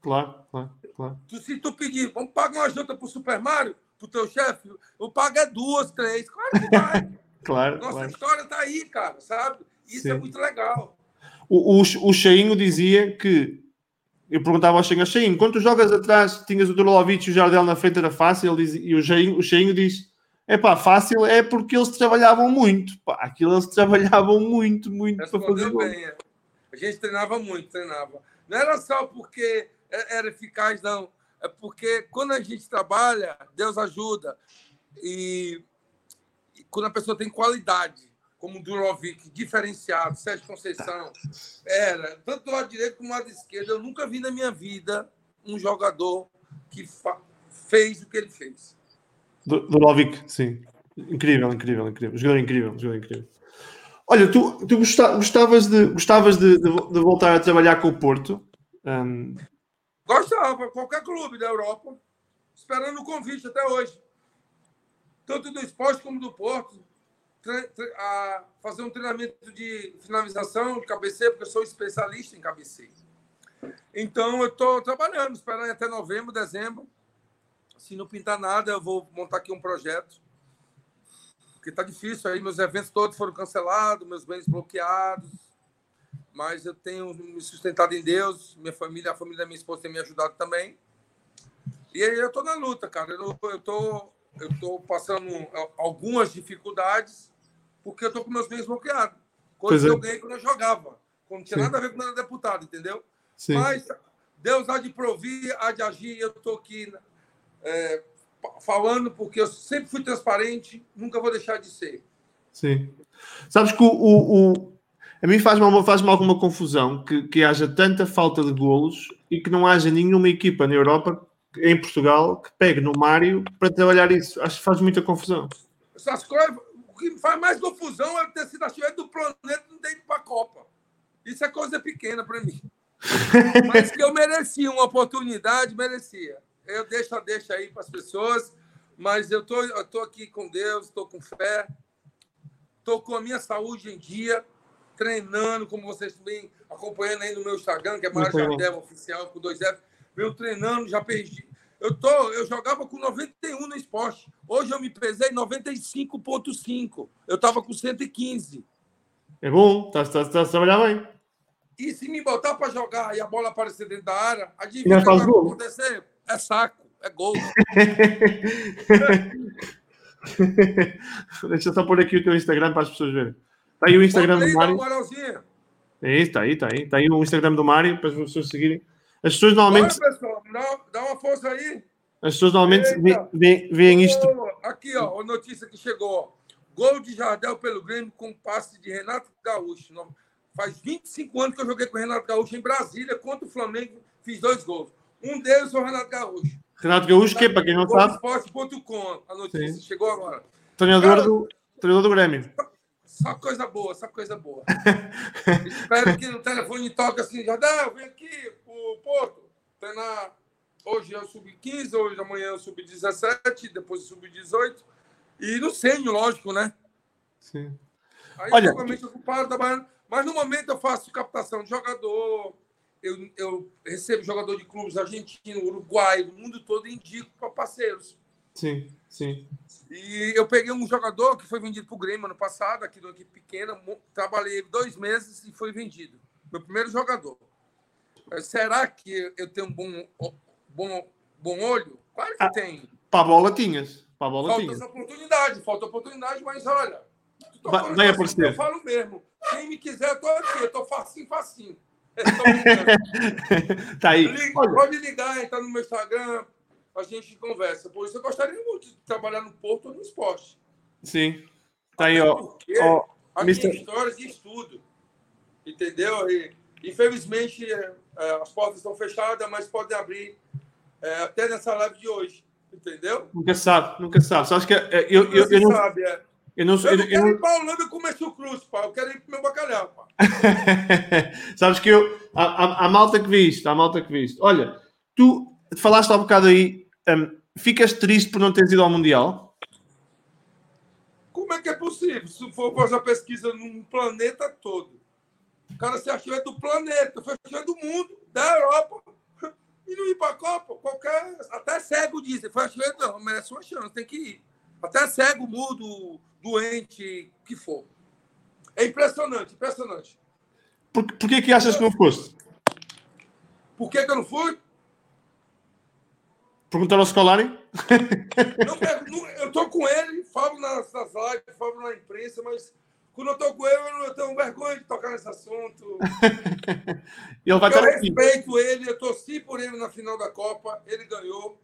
Claro, claro, claro. Se tu pedir, vamos pagar uma janta pro Super Mario, pro teu chefe, eu pago é duas, três. Claro que vai. claro. Nossa claro. história tá aí, cara, sabe? Isso é Sim. é muito legal. O, o, o Cheinho dizia que. Eu perguntava ao Cheinho, Cheinho, quando tu jogas atrás, tinhas o Dulovic e o Jardel na frente, era fácil? Ele diz, e o Cheinho, o Cheinho diz: é pá, fácil é porque eles trabalhavam muito. Pá, aquilo eles trabalhavam muito, muito Respondeu para fazer bem, é. A gente treinava muito, treinava. Não era só porque era eficaz, não. É porque quando a gente trabalha, Deus ajuda. E, e quando a pessoa tem qualidade, como o Durovic, diferenciado, Sérgio Conceição, era, tanto do lado direito como do lado esquerdo, eu nunca vi na minha vida um jogador que fez o que ele fez. Durovic, sim. Incrível, incrível, incrível. Jogador incrível, jogador incrível. Olha, tu, tu gostavas, de, gostavas de, de, de voltar a trabalhar com o Porto? Um... Gostava, qualquer clube da Europa, esperando o convite até hoje. Tanto do esporte como do Porto a fazer um treinamento de finalização de cabeceio, porque eu sou especialista em cabeceio. Então, eu estou trabalhando, esperando até novembro, dezembro. Se não pintar nada, eu vou montar aqui um projeto. Porque está difícil aí, meus eventos todos foram cancelados, meus bens bloqueados. Mas eu tenho me sustentado em Deus, minha família, a família da minha esposa tem me ajudado também. E aí eu estou na luta, cara. Eu estou eu tô passando algumas dificuldades, porque eu tô com meus bens bloqueados. Coisa que eu ganhei quando eu jogava. Não tinha Sim. nada a ver com nada deputado, entendeu? Sim. Mas Deus há de provir, há de agir. Eu estou aqui é, falando porque eu sempre fui transparente, nunca vou deixar de ser. Sim. Sabes que o, o, o... a mim faz-me faz alguma confusão que, que haja tanta falta de golos e que não haja nenhuma equipa na Europa, em Portugal, que pegue no Mário para trabalhar isso. Acho que faz muita confusão. Essas coisas, que faz mais confusão é ter sido artilheiro do planeta não ter ido para a Copa. Isso é coisa pequena para mim. Mas que eu merecia uma oportunidade, merecia. Eu deixo a deixa aí para as pessoas, mas eu tô, eu tô aqui com Deus, estou com fé, estou com a minha saúde em dia, treinando, como vocês também acompanhando aí no meu Instagram, que é Mário Jardel Oficial, com dois F. Venho treinando, já perdi, eu, tô, eu jogava com 91 no esporte. Hoje eu me pesei 95,5. Eu estava com 115. É bom, tá, tá, tá trabalhando bem. E se me botar para jogar e a bola aparecer dentro da área, adivinha o que vai acontecer? É saco, é gol. Deixa eu só pôr aqui o teu Instagram para as pessoas verem. Está aí o Instagram aí, do Mário. É isso, está aí, está aí. Está aí o Instagram do Mário para as pessoas seguirem. As pessoas normalmente. Bora, pessoal, dá, dá uma força aí. As pessoas normalmente veem isto. Aqui, ó, a notícia que chegou. Gol de Jardel pelo Grêmio com passe de Renato Gaúcho. Faz 25 anos que eu joguei com o Renato Gaúcho em Brasília contra o Flamengo. Fiz dois gols. Um deles foi o Renato Gaúcho. Renato Gaúcho, que para quem não sabe. Esporte.com. A notícia Sim. chegou agora. Treinador, Cara, do, treinador do Grêmio. Só coisa boa, só coisa boa. Espero que no telefone toque assim, Jardel, vem aqui, o Porto, treinar. Hoje eu subi 15, hoje amanhã eu subi 17, depois eu subi 18. E no sênior, lógico, né? Sim. Aí, Olha, normalmente ocupado trabalhando. Mas no momento eu faço captação de jogador, eu, eu recebo jogador de clubes argentino, uruguai, do mundo todo e indico para parceiros. Sim, sim. E eu peguei um jogador que foi vendido para o Grêmio ano passado, aqui de uma equipe pequena, trabalhei dois meses e foi vendido. Meu primeiro jogador. Será que eu tenho um bom, bom, bom olho? Claro que ah, tem. Para a bola tinhas. Para a bola falta tinhas. oportunidade, falta oportunidade, mas olha. Vai, vai aparecer. Eu falo mesmo. Quem me quiser, eu estou aqui. Eu estou facinho, facinho. tá aí. Liga, pode ligar, entrar no meu Instagram, a gente conversa. Por isso eu gostaria muito de trabalhar no Porto ou no esporte. Sim. Tá aí, ó. Porque ó, a Mister... minha história de estudo. Entendeu? E, infelizmente, é, é, as portas estão fechadas, mas podem abrir é, até nessa live de hoje. Entendeu? Nunca sabe, nunca sabe. Só acho que é, eu, eu, eu, não. Sabe, é. Eu não, eu, eu não quero eu... ir para a Holanda comer chucruz, pá. Eu quero ir para o meu bacalhau, pá. Sabes que eu... A, a, a, malta que viste, a malta que viste. Olha, tu falaste há um bocado aí um, ficas triste por não teres ido ao Mundial? Como é que é possível? Se for fazer a pesquisa num planeta todo, o cara se achou é do planeta, foi achou é do mundo, da Europa, e não ir para a Copa. Qualquer, até cego disse, foi artilheiro, não, merece uma chance, tem que ir. Até cego, mudo, doente, que for. É impressionante, impressionante. Por, por que, que achas que não foste? Por que, que eu não fui? Perguntaram ao Scolari? Não, eu estou com ele, falo nas, nas lives, falo na imprensa, mas quando eu estou com ele, eu tenho vergonha de tocar nesse assunto. eu respeito ele, eu torci por ele na final da Copa, ele ganhou.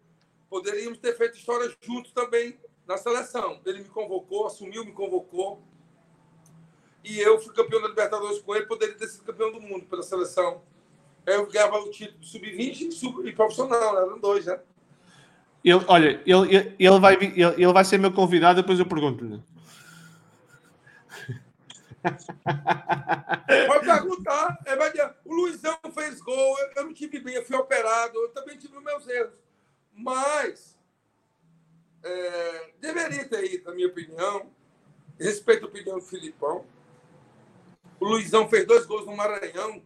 Poderíamos ter feito história juntos também na seleção. Ele me convocou, assumiu, me convocou. E eu fui campeão da Libertadores com ele, poderia ter sido campeão do mundo pela seleção. Eu ganhava o título de sub-20 e, sub e profissional, eram dois, né? Ele, olha, ele, ele, vai, ele, ele vai ser meu convidado, depois eu pergunto-lhe. Pode perguntar. É, vai dizer, o Luizão fez gol, eu, eu não tive bem, eu fui operado, eu também tive os meus erros. Mas é, deveria ter ido, na minha opinião. Respeito a opinião do Filipão. O Luizão fez dois gols no Maranhão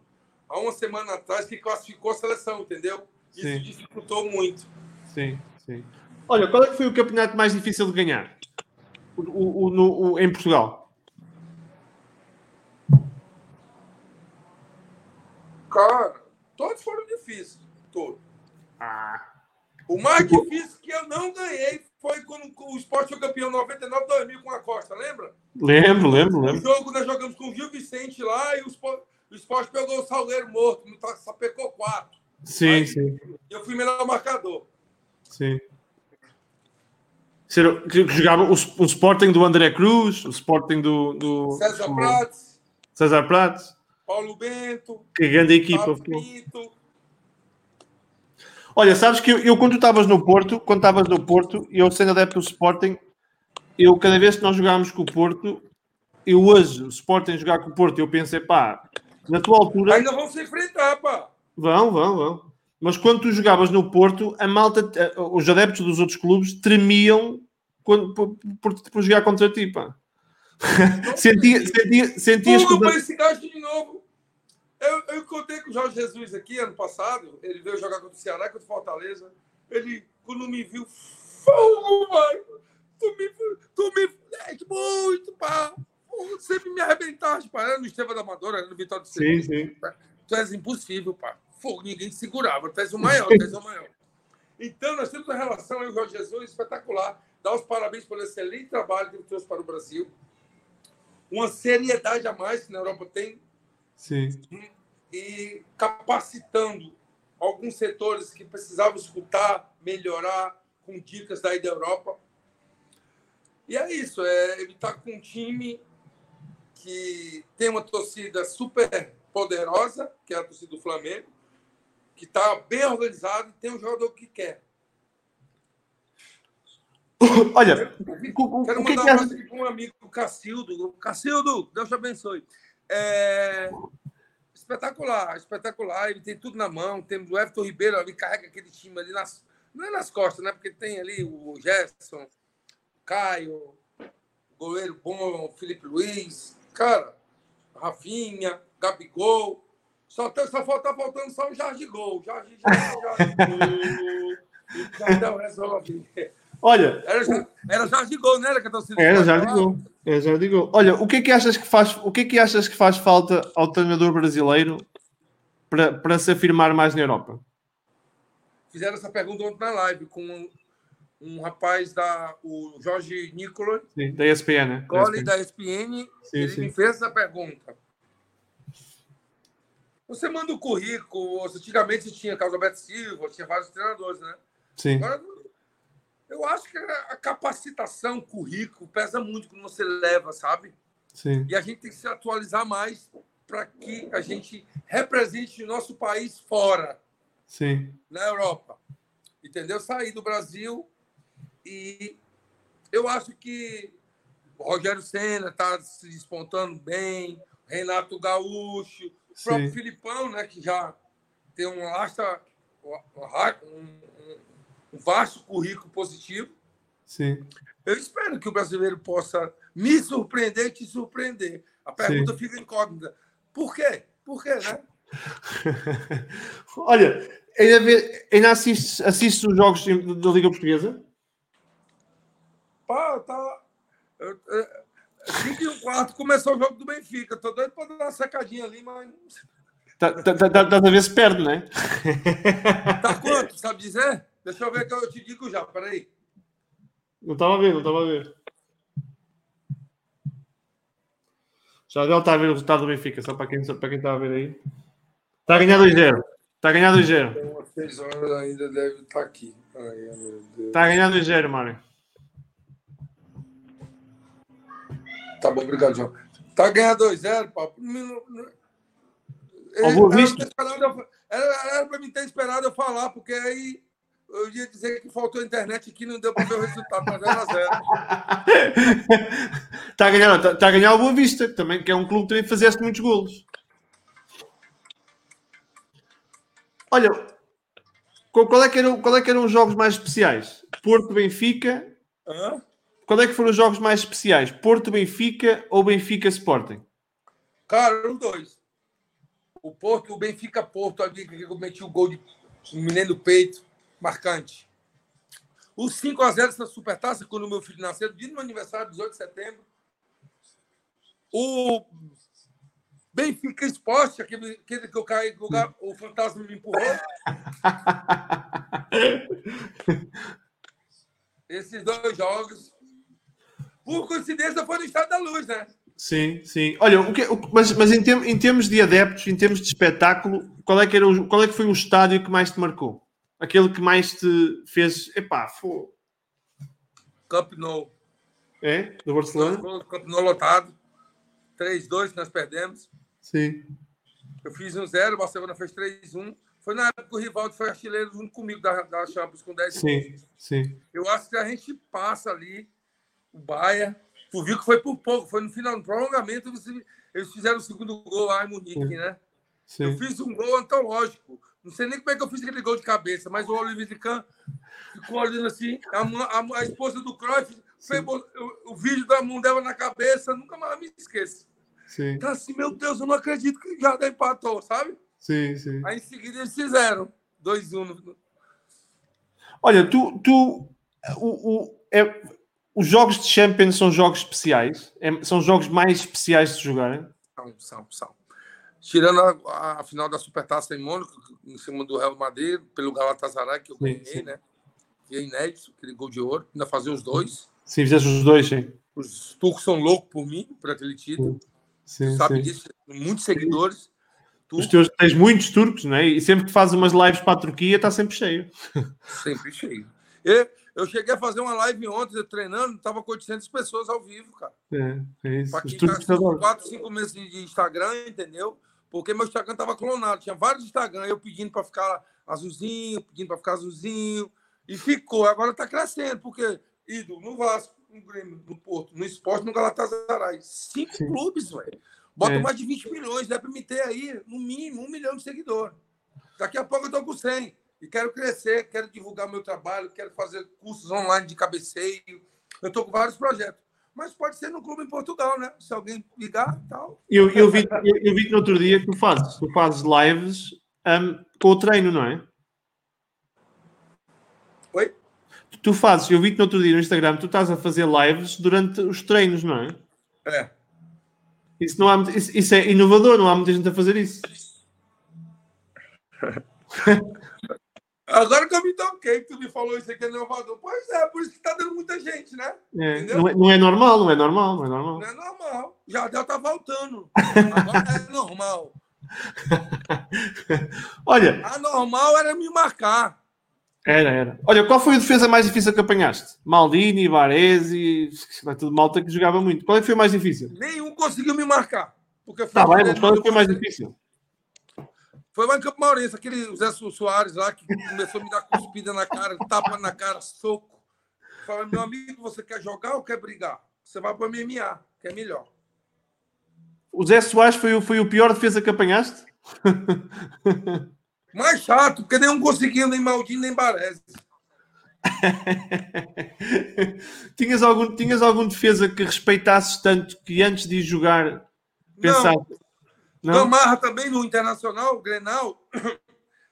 há uma semana atrás que classificou a seleção, entendeu? Isso Sim. dificultou muito. Sim, sim. Olha, qual é que foi o campeonato mais difícil de ganhar? O, o, o, no, em Portugal? Cara, todos foram difíceis. Todos. Ah. O mais difícil que eu não ganhei foi quando o Sport foi campeão 99 2000 com a Costa, lembra? Lembro, lembro, lembro. O jogo nós jogamos com o Gil Vicente lá e o Sport, o Sport pegou o Salgueiro morto, só pecou quatro. Sim, Aí, sim. Eu fui melhor marcador. Sim. Jogava o, o Sporting do André Cruz, o Sporting do. do César Prates. César Prates. Paulo Bento. Que grande equipa. Olha, sabes que eu, eu quando estavas no Porto, quando estavas no Porto, eu sendo adepto do Sporting, eu cada vez que nós jogávamos com o Porto, eu hoje, o Sporting jogar com o Porto, eu pensei, pá, na tua altura. Ainda vão se enfrentar, pá. Vão, vão, vão. Mas quando tu jogavas no Porto, a malta, os adeptos dos outros clubes tremiam quando, por, por, por jogar contra ti, pá. sentia, sentia, sentias que. para esse gajo de novo. Eu, eu contei com o Jorge Jesus aqui ano passado. Ele veio jogar contra o Ceará, contra o Fortaleza. Ele, quando me viu, fogo, mano. Tu me, tu me fudeste muito, pá. Sempre me arrebentaste, pá. Era no Esteva da Amadora, no Vitória de Sim, sim. Tu és impossível, pá. Fogo, ninguém segurava. Tu és o maior, tu és o maior. Então, nós temos uma relação, o Jorge Jesus, espetacular. Dá os parabéns pelo excelente trabalho que ele trouxe para o Brasil. Uma seriedade a mais que na Europa tem. Sim. E capacitando alguns setores que precisavam escutar, melhorar, com dicas daí da Europa. E é isso. É, ele está com um time que tem uma torcida super poderosa, que é a torcida do Flamengo, que está bem organizado e tem um jogador que quer. Olha, quero mandar um abraço aqui para um amigo, o Cacildo. Cacildo, Deus te abençoe. É... Espetacular, espetacular. Ele tem tudo na mão. Tem o Everton Ribeiro ali, carrega aquele time ali nas. Não é nas costas, né? Porque tem ali o Gerson, Caio, goleiro bom, Felipe Luiz, cara, Rafinha, Gabigol. Só, tem, só falta faltando só o Jorge Gol. Jorge, Jorge, Jorge Gol. Já o resolve. Olha. Era, era Jorge Gol, não era que a torcida Era Jorge Gol. Era Jorge Gol. Olha, o que é que achas que faz, o que é que achas que faz falta ao treinador brasileiro para, para se afirmar mais na Europa? Fizeram essa pergunta ontem na live com um, um rapaz da o Jorge Nicolas, sim, da ESPN, né? Cole, da ESPN, sim, ele sim. me fez essa pergunta. Você manda o currículo, antigamente tinha Carlos Alberto Silva, tinha vários treinadores, né? Sim. Agora, eu acho que a capacitação, o currículo, pesa muito quando você leva, sabe? Sim. E a gente tem que se atualizar mais para que a gente represente o nosso país fora. Sim. Na Europa. Entendeu? Sair do Brasil e eu acho que o Rogério Senna está se despontando bem, Renato Gaúcho, o próprio Sim. Filipão, né, que já tem um, lasta, um, um, vasto currículo positivo. Sim. Eu espero que o brasileiro possa me surpreender e te surpreender. A pergunta Sim. fica incógnita. Por quê? Por quê, né? Olha, ainda, vê, ainda assistes, assistes os jogos da Liga Portuguesa? Pá, tá. 5 e um quarto começou o jogo do Benfica. Tô doido pra dar uma secadinha ali, mas. Tá, tá, tá, tá, tá a ver se perde, né? Tá quanto? Sabe dizer? Deixa eu ver que eu te digo já, peraí. Não estava a ver, não estava a ver. Já deu a ver o resultado do Benfica, só para quem, para quem está a ver aí. Está a ganhar 2-0. Está a ganhar 2-0. Tem umas 6 horas ainda deve estar aqui. Ai, está a ganhar 2-0, Mário. Tá bom, obrigado, João. Tá a ganhar 2-0, papo. Era para mim ter esperado eu falar, porque aí eu ia dizer que faltou internet aqui não deu para ver o resultado, mas era zero. Está a ganhar, está, está a ganhar o Boa Vista, também, que é um clube que também fizeste muitos golos. Olha, qual é, que eram, qual é que eram os jogos mais especiais? Porto Benfica. Hã? Qual é que foram os jogos mais especiais? Porto Benfica ou Benfica Sporting? Cara, eram dois. O Porto, o Benfica Porto, ali que eu meti o gol de menino peito marcante. O 5x0 da Supertaça, quando o meu filho nasceu, dia do meu aniversário, 18 de setembro. O Benfica Esporte, aquele, aquele que eu caí no lugar, o fantasma me empurrou. Esses dois jogos. Por coincidência, foi no Estado da Luz, né? Sim, sim. Olha, o que, o, mas, mas em, tem, em, termos de adeptos, em termos de espetáculo, qual é, que era o, qual é que foi o estádio que mais te marcou? Aquele que mais te fez. Epá, foi. Camp Nou. É? Do Barcelona? Camp Nou lotado. 3-2 nós perdemos. Sim. Eu fiz um 0, o Barcelona fez 3-1. Foi na época que o Rivaldo foi artilheiro junto comigo da, da Champions com 10 Sim, gols. sim. Eu acho que a gente passa ali o Baia. Tu viu que foi por pouco, foi no final, no prolongamento, eles fizeram o segundo gol lá em Munique, sim. né? Sim. Eu fiz um gol antológico. Não sei nem como é que eu fiz aquele gol de cabeça, mas o Olivier de Can ficou olhando assim. A, a, a esposa do Cruyff pegou o, o, vídeo da mão dela na cabeça, nunca mais me esqueço. Sim. Então, assim, meu Deus, eu não acredito que já empatou, sabe? Sim, sim. Aí em seguida eles fizeram 2-1. Um. Olha, tu. tu o, o, é, os jogos de Champions são jogos especiais? É, são jogos mais especiais de jogar? São, são, são. Tirando a, a, final da Supertaça em Mônaco, em cima do Real Madrid, pelo Galatasaray, que eu ganhei, sim, sim. né? Que é inédito, aquele gol de ouro. Ainda fazer os dois. Sim, fizesse os dois, sim. Os turcos são loucos por mim, por aquele título. Sim, sabe sim. disso? Muitos seguidores. Os teus, tens muitos turcos, não é? E sempre que fazes umas lives para a Turquia, está sempre cheio. Sempre cheio. E eu cheguei a fazer uma live ontem, treinando, estava com 800 pessoas ao vivo, cara. É, é isso. Para quem tá 4, 5 meses de Instagram, entendeu? porque meu Instagram estava clonado. Tinha vários Instagram, eu pedindo para ficar azulzinho, pedindo para ficar azulzinho, e ficou. Agora está crescendo, porque ídolo no Vasco, no Grêmio, no Porto, no Esporte, no Galatasaray. Cinco Sim. clubes, velho. Bota é. mais de 20 milhões, para me ter aí, no mínimo, um milhão de seguidores. Daqui a pouco eu estou com 100. E quero crescer, quero divulgar meu trabalho, quero fazer cursos online de cabeceio. Eu estou com vários projetos mas pode ser no clube em Portugal, né? Se alguém ligar, tal. Eu, eu, vi, eu, eu vi no outro dia que tu fazes, tu fazes lives um, com o treino, não é? Oi? Tu fazes, eu vi-te no outro dia no Instagram, tu estás a fazer lives durante os treinos, não é? É. Isso, não há, isso, isso é inovador, não há muita gente a fazer isso. Agora que eu me toquei, que tu me falou isso aqui é inovador. Pois é, por isso que tá dando muita gente, né? É, não, é, não, é, normal, não é normal, não é normal. Não é normal. Jardel tá voltando. Agora é normal. Olha. A normal era me marcar. Era, era. Olha, qual foi a defesa mais difícil que apanhaste? Maldini, Varese, tudo malta que jogava muito. Qual é que foi mais difícil? Nenhum conseguiu me marcar. Porque tá bem, mas qual é foi mais difícil? Foi lá em Campo Maurício, aquele Zé Soares lá que começou a me dar cuspida na cara, tapa na cara, soco. Falei, meu amigo, você quer jogar ou quer brigar? Você vai para o MMA, que é melhor. O Zé Soares foi, o, foi o pior defesa que apanhaste? Mais chato, porque nenhum conseguiu, nem Maldini, nem Baresi. tinhas, algum, tinhas algum defesa que respeitasses tanto que antes de jogar pensaste... Não. Gamarra também no Internacional, Grenal.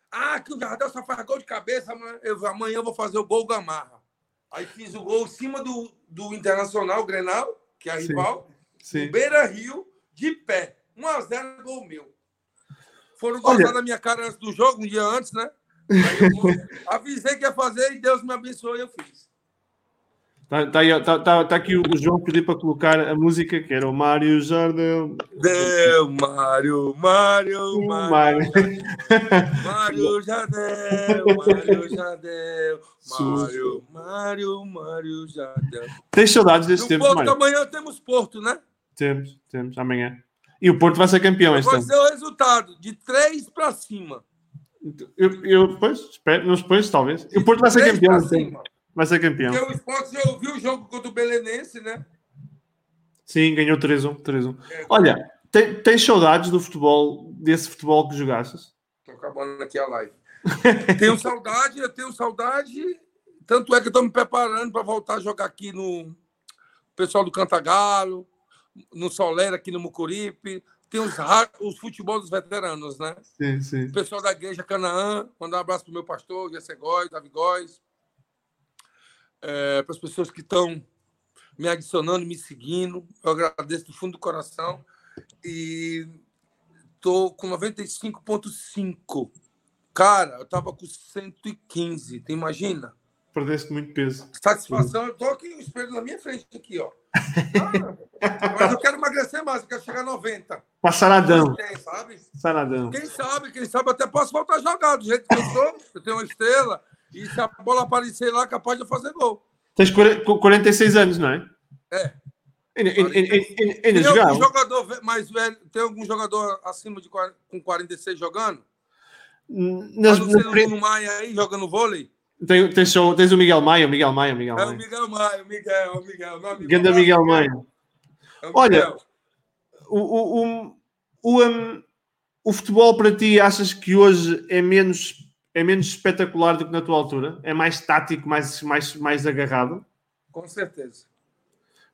Ah, que o Jardel só faz gol de cabeça, eu, amanhã eu vou fazer o gol Gamarra. Aí fiz o gol em cima do, do Internacional Grenal, que é a rival, Sim. Beira Rio, de pé. 1x0 gol meu. Foram gozar na minha cara antes do jogo, um dia antes, né? Eu avisei que ia fazer e Deus me abençoou e eu fiz. Está tá, tá, tá, tá, aqui o João pediu para colocar a música que era o Mário Jardel. Deu, Mário, Mário, Mário. Mário Jardel, Mário Jardel. Mário, Mário, Mário Jardel. Tens saudades desse tempo, Porto, Amanhã temos Porto, né? Temos, temos, amanhã. E o Porto vai ser campeão este Vai ser o resultado, de 3 para cima. Eu, eu, depois, espero, nos depois, talvez. E o Porto vai ser campeão. Então. Vai ser campeão. Porque o Sport já ouviu o jogo contra o Belenense, né? Sim, ganhou 3-1. 3-1. É, Olha, tens tem saudades do futebol, desse futebol que jogasses? Estou acabando aqui a live. tenho saudade, eu tenho saudade. Tanto é que estou me preparando para voltar a jogar aqui no pessoal do Cantagalo, no Solera, aqui no Mucuripe. Tem os, os futebol dos veteranos, né? Sim, sim. O pessoal da igreja Canaã. Mandar um abraço para o meu pastor, Jesse Góes, Davi Góes é, para as pessoas que estão me adicionando, me seguindo. Eu agradeço do fundo do coração. E estou com 95,5. Cara, eu estava com 115, tu imagina? Perdeste muito peso. Satisfação, eu estou aqui, o espelho na minha frente, aqui, ó. Ah, mas eu quero emagrecer mais, eu quero chegar a 90. Passaradão. sabe? Passaradão. Quem sabe, quem sabe até posso voltar a jogar do jeito que eu sou. Eu tenho uma estrela, e se a bola aparecer lá, capaz de fazer gol. Tens 46 anos, não é? É. Ainda tem algum jogador mais velho, tem algum jogador acima de com 46 jogando? Nas, nas, no Maia aí jogando vôlei? Tem, tens, tens o Miguel Maia, o Miguel Maia, o Miguel Maia. É o Miguel Maia, o Miguel, o Miguel. Não, Miguel, Ganda Miguel Maia. É Olha, o, o, o, o, um, o futebol para ti achas que hoje é menos é menos espetacular do que na tua altura? É mais tático, mais, mais, mais agarrado? Com certeza.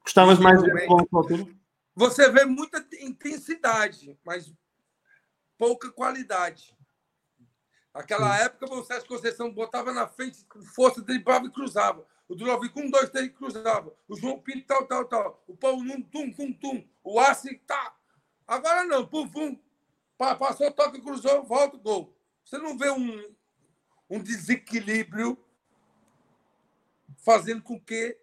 Gostavas mais de altura? Você vê muita intensidade, mas pouca qualidade. Aquela Sim. época, o Sérgio Conceição botava na frente, com força, driblava e cruzava. O Durovic, um, dois, três, cruzava. O João Pinto, tal, tal, tal. O Paulo Num, tum, tum, tum. O Assi, tá. Agora não, pum, pum. Passou, toca, cruzou, volta, gol. Você não vê um, um desequilíbrio fazendo com que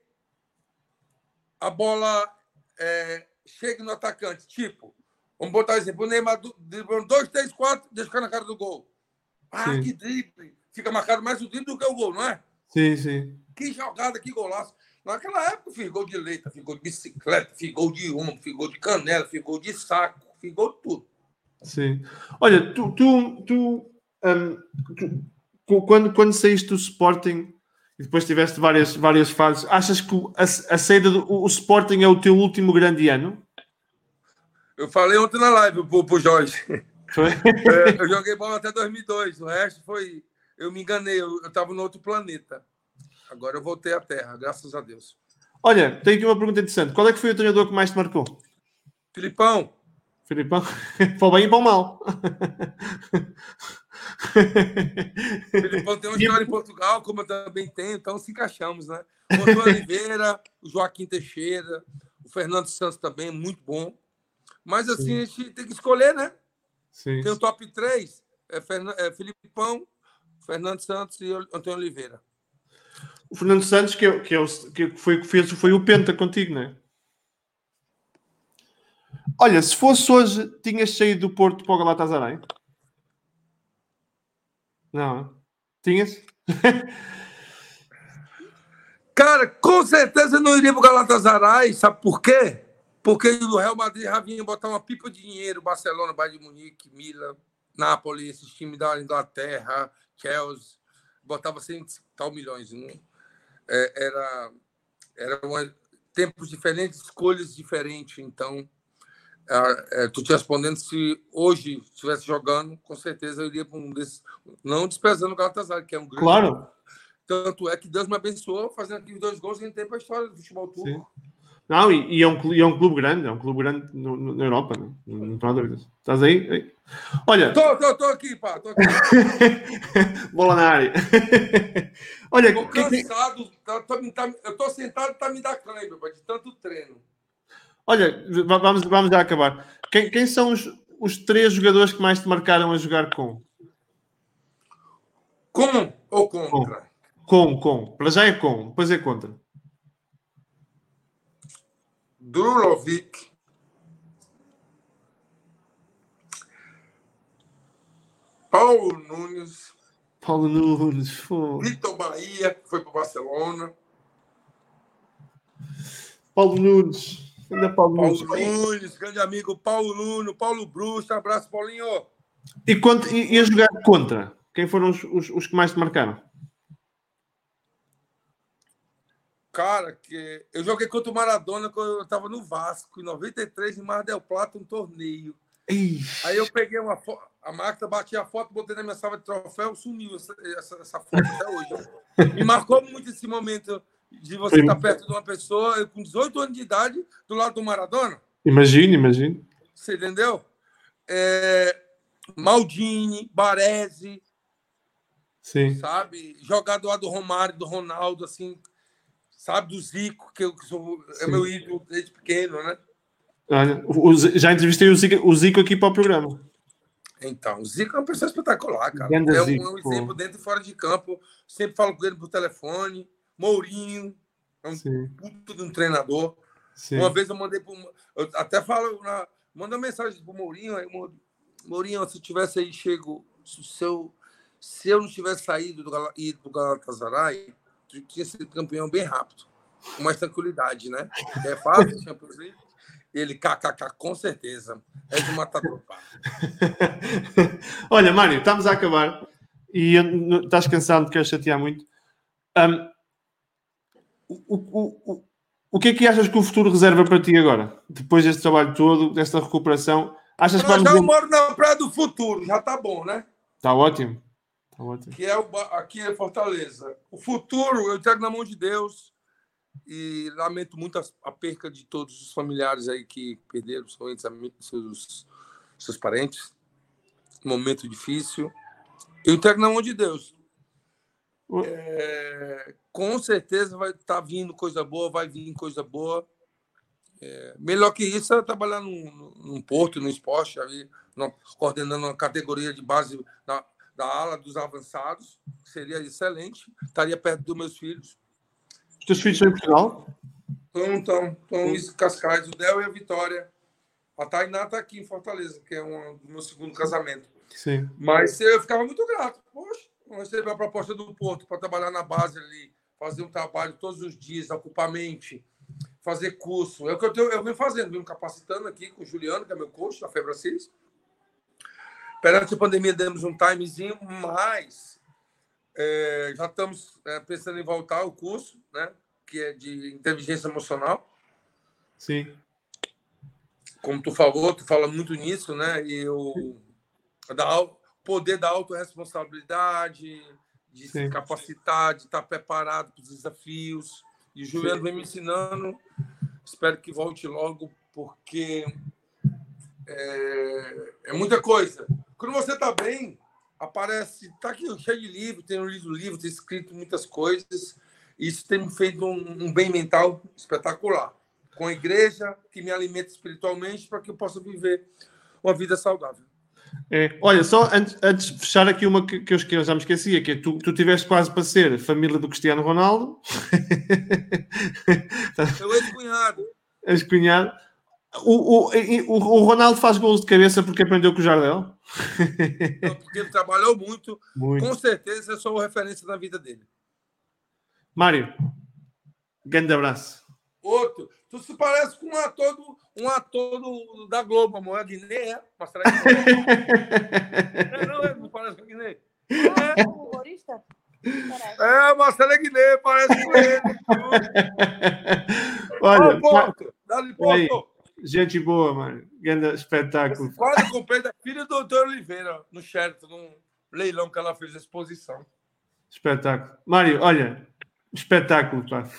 a bola é, chegue no atacante. Tipo, vamos botar um exemplo, o Neymar driblando dois, três, quatro, deixa ficar na cara do gol. Ah, sim. que drible! Fica marcado mais o drible do que o gol, não é? Sim, sim. Que jogada, que golaço. Naquela época, fiz gol de leita, fiz gol de bicicleta, fiz gol de ombro, fiz gol de canela, fiz gol de saco, fiz gol de tudo. Sim. Olha, tu, tu, tu, um, tu quando, quando saíste do Sporting e depois tiveste várias, várias fases, achas que a, a saída do o Sporting é o teu último grande ano? Eu falei ontem na live pro, pro Jorge. é, eu joguei bola até 2002, o resto foi. Eu me enganei, eu estava no outro planeta. Agora eu voltei à Terra, graças a Deus. Olha, tenho aqui uma pergunta interessante. Qual é que foi o treinador que mais te marcou? Filipão. Filipão? para o bem e para o mal. Filipão tem uma história em Portugal, como eu também tenho, então se encaixamos, né? O Antônio Oliveira, o Joaquim Teixeira, o Fernando Santos também, muito bom. Mas assim, Sim. a gente tem que escolher, né? Sim. Tem o top 3, é, Fern... é Filipão, Fernando Santos e Antônio Oliveira. O Fernando Santos, que, é, que, é o, que foi, fez, foi o Penta contigo, não é? Olha, se fosse hoje, tinhas saído do Porto para o Galatasaray? Não. Tinhas? Cara, com certeza não iria para o Galatasaray, sabe por quê? Porque o Real Madrid já vinha botar uma pipa de dinheiro, Barcelona, Bayern de Munique, Milan, Nápoles, esses times da Inglaterra, Chelsea, botava 100 tal milhões. Não? É, era era uma, tempos diferentes, escolhas diferentes, então é, tu te respondendo se hoje estivesse jogando, com certeza eu iria para um desses. Não desprezando o Galatasaray, que é um grande. Claro. Tanto é que Deus me abençoou fazendo aqueles dois gols e entrei para a história do futebol turco. Não, e, e, é um, e é um clube grande, é um clube grande no, no, na Europa, não, não, não há dúvidas. Estás aí? aí. Olha. Estou aqui, pá, estou aqui. Bola na área. Olha, estou cansado, que... tá, tá, tá, eu estou sentado, está me dando cãibra, de tanto treino. Olha, vamos, vamos já acabar. Quem, quem são os, os três jogadores que mais te marcaram a jogar com? Com ou contra? Com, com. com. Para já é com, depois é contra. Drulovic, Paulo Nunes, Paulo Nunes, Vitor Bahia, que foi para o Barcelona. Paulo Nunes, ainda Paulo, Paulo Nunes. Nunes, grande amigo Paulo Nuno, Paulo Bruxo, abraço, Paulinho. E, contra, e, e a jogar contra? Quem foram os, os, os que mais te marcaram? Cara, que eu joguei contra o Maradona quando eu estava no Vasco, em 93, em Mar del Plata, um torneio. Ixi. Aí eu peguei uma foto, a máquina, bati a foto, botei na minha sala de troféu, sumiu essa, essa, essa foto até hoje. Me marcou muito esse momento de você estar perto de uma pessoa com 18 anos de idade, do lado do Maradona. Imagine, imagine. Você entendeu? É, Maldini, Baresi. Sim. Sabe? Jogador do Romário, do Ronaldo, assim, sabe? Do Zico, que eu que sou, é meu ídolo desde pequeno, né? Olha, já entrevistei o Zico, o Zico, aqui para o programa. Então, o Zico é uma pessoa espetacular, cara. é um, Zico, um exemplo dentro e fora de campo. Sempre falo com ele por telefone. Mourinho, é um Sim. puto de um treinador. Sim. Uma vez eu mandei para. Eu até falo, na, manda mensagem para o Mourinho. Aí, Mourinho, se tivesse aí chego. Se eu, se eu não tivesse saído do, do Galatasaray, tinha sido campeão bem rápido, com mais tranquilidade, né? É fácil, Champions League. Ele, kkk, com certeza. É de matador. Olha, Mário, estamos a acabar e estás cansado, de queres chatear muito. Um, o, o, o, o que é que achas que o futuro reserva para ti agora? Depois deste trabalho todo, desta recuperação? Achas que já eu moro na Praia do Futuro, já está bom, né? Está ótimo. Que é o, aqui é Fortaleza. O futuro eu entrego na mão de Deus e lamento muito a, a perca de todos os familiares aí que perderam seus, seus parentes. momento difícil. Eu entrego na mão de Deus. É, com certeza vai estar tá vindo coisa boa, vai vir coisa boa. É, melhor que isso é trabalhar num, num porto, no esporte, ali, no, coordenando uma categoria de base na, da ala dos avançados, seria excelente. Estaria perto dos meus filhos. Os teus filhos estão em Portugal? Estão, estão. Estão em Cascais, o Del e a Vitória. A Tainá está aqui em Fortaleza, que é um do meu segundo casamento. Sim. Mas eu ficava muito grato. Poxa, receber a proposta do Porto para trabalhar na base ali, fazer um trabalho todos os dias, ocupar mente, fazer curso. É o que eu, tenho, eu venho fazendo, venho capacitando aqui com o Juliano, que é meu coach da Febracis. Perante a pandemia, demos um timezinho, mas é, já estamos é, pensando em voltar ao curso, né? Que é de inteligência emocional. Sim. Como tu falou, tu fala muito nisso, né? E o da, poder da autorresponsabilidade, de Sim. se capacitar, de estar preparado para os desafios. E o Juliano vem me ensinando. Espero que volte logo, porque é, é muita coisa. Quando você está bem, aparece, está aqui cheio de livro, tenho lido livro, tenho escrito muitas coisas. Isso tem me feito um, um bem mental espetacular. Com a igreja, que me alimenta espiritualmente, para que eu possa viver uma vida saudável. É, olha, só antes, antes, de fechar aqui uma que, que, eu, que eu já me esquecia, que é tu, tu tiveste quase para ser família do Cristiano Ronaldo. Eu ex-cunhado. Ex-cunhado. O, o, o, o Ronaldo faz gols de cabeça porque aprendeu com o Jardel? Não, porque ele trabalhou muito. muito. Com certeza eu sou referência na vida dele. Mário, grande abraço. Outro. Tu se parece com um ator, do, um ator do, da Globo, amor. É Guiné, é? Marcelo Guiné. não, é, não parece com Guiné. É, o humorista? É, Marcelo Guiné, parece com ele. Olha, oh, Porto, dá-lhe Porto. Gente boa, mano. Grande espetáculo. Quase comprei da filha do doutor Oliveira, no Sheraton, num leilão que ela fez a exposição. Espetáculo. Mário, olha, espetáculo, pá.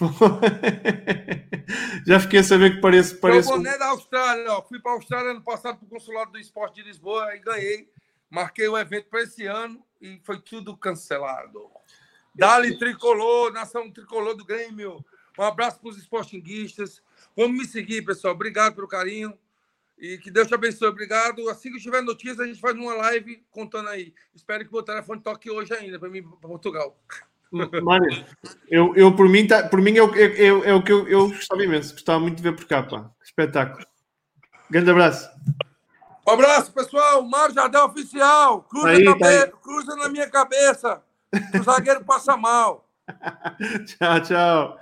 Já fiquei a saber que parece. parece o boné da Austrália, ó. Fui para a Austrália ano passado para o Consulado do Esporte de Lisboa e ganhei. Marquei o evento para esse ano e foi tudo cancelado. Dali Tricolor, Nação Tricolor do Grêmio. Um abraço para os esportinguistas. Vamos me seguir, pessoal. Obrigado pelo carinho. E que Deus te abençoe. Obrigado. Assim que tiver notícias, a gente faz uma live contando aí. Espero que o telefone toque hoje ainda para mim para Portugal. Mário, eu, eu por mim, tá, por mim é, o, é, é, o que eu, eu gostava imenso. Gostava muito de ver por cá, pá. Espetáculo. Grande abraço. Um abraço, pessoal. Mário Jardel Oficial. Cruza, aí, cabe... tá Cruza na minha cabeça. O zagueiro passa mal. tchau, tchau.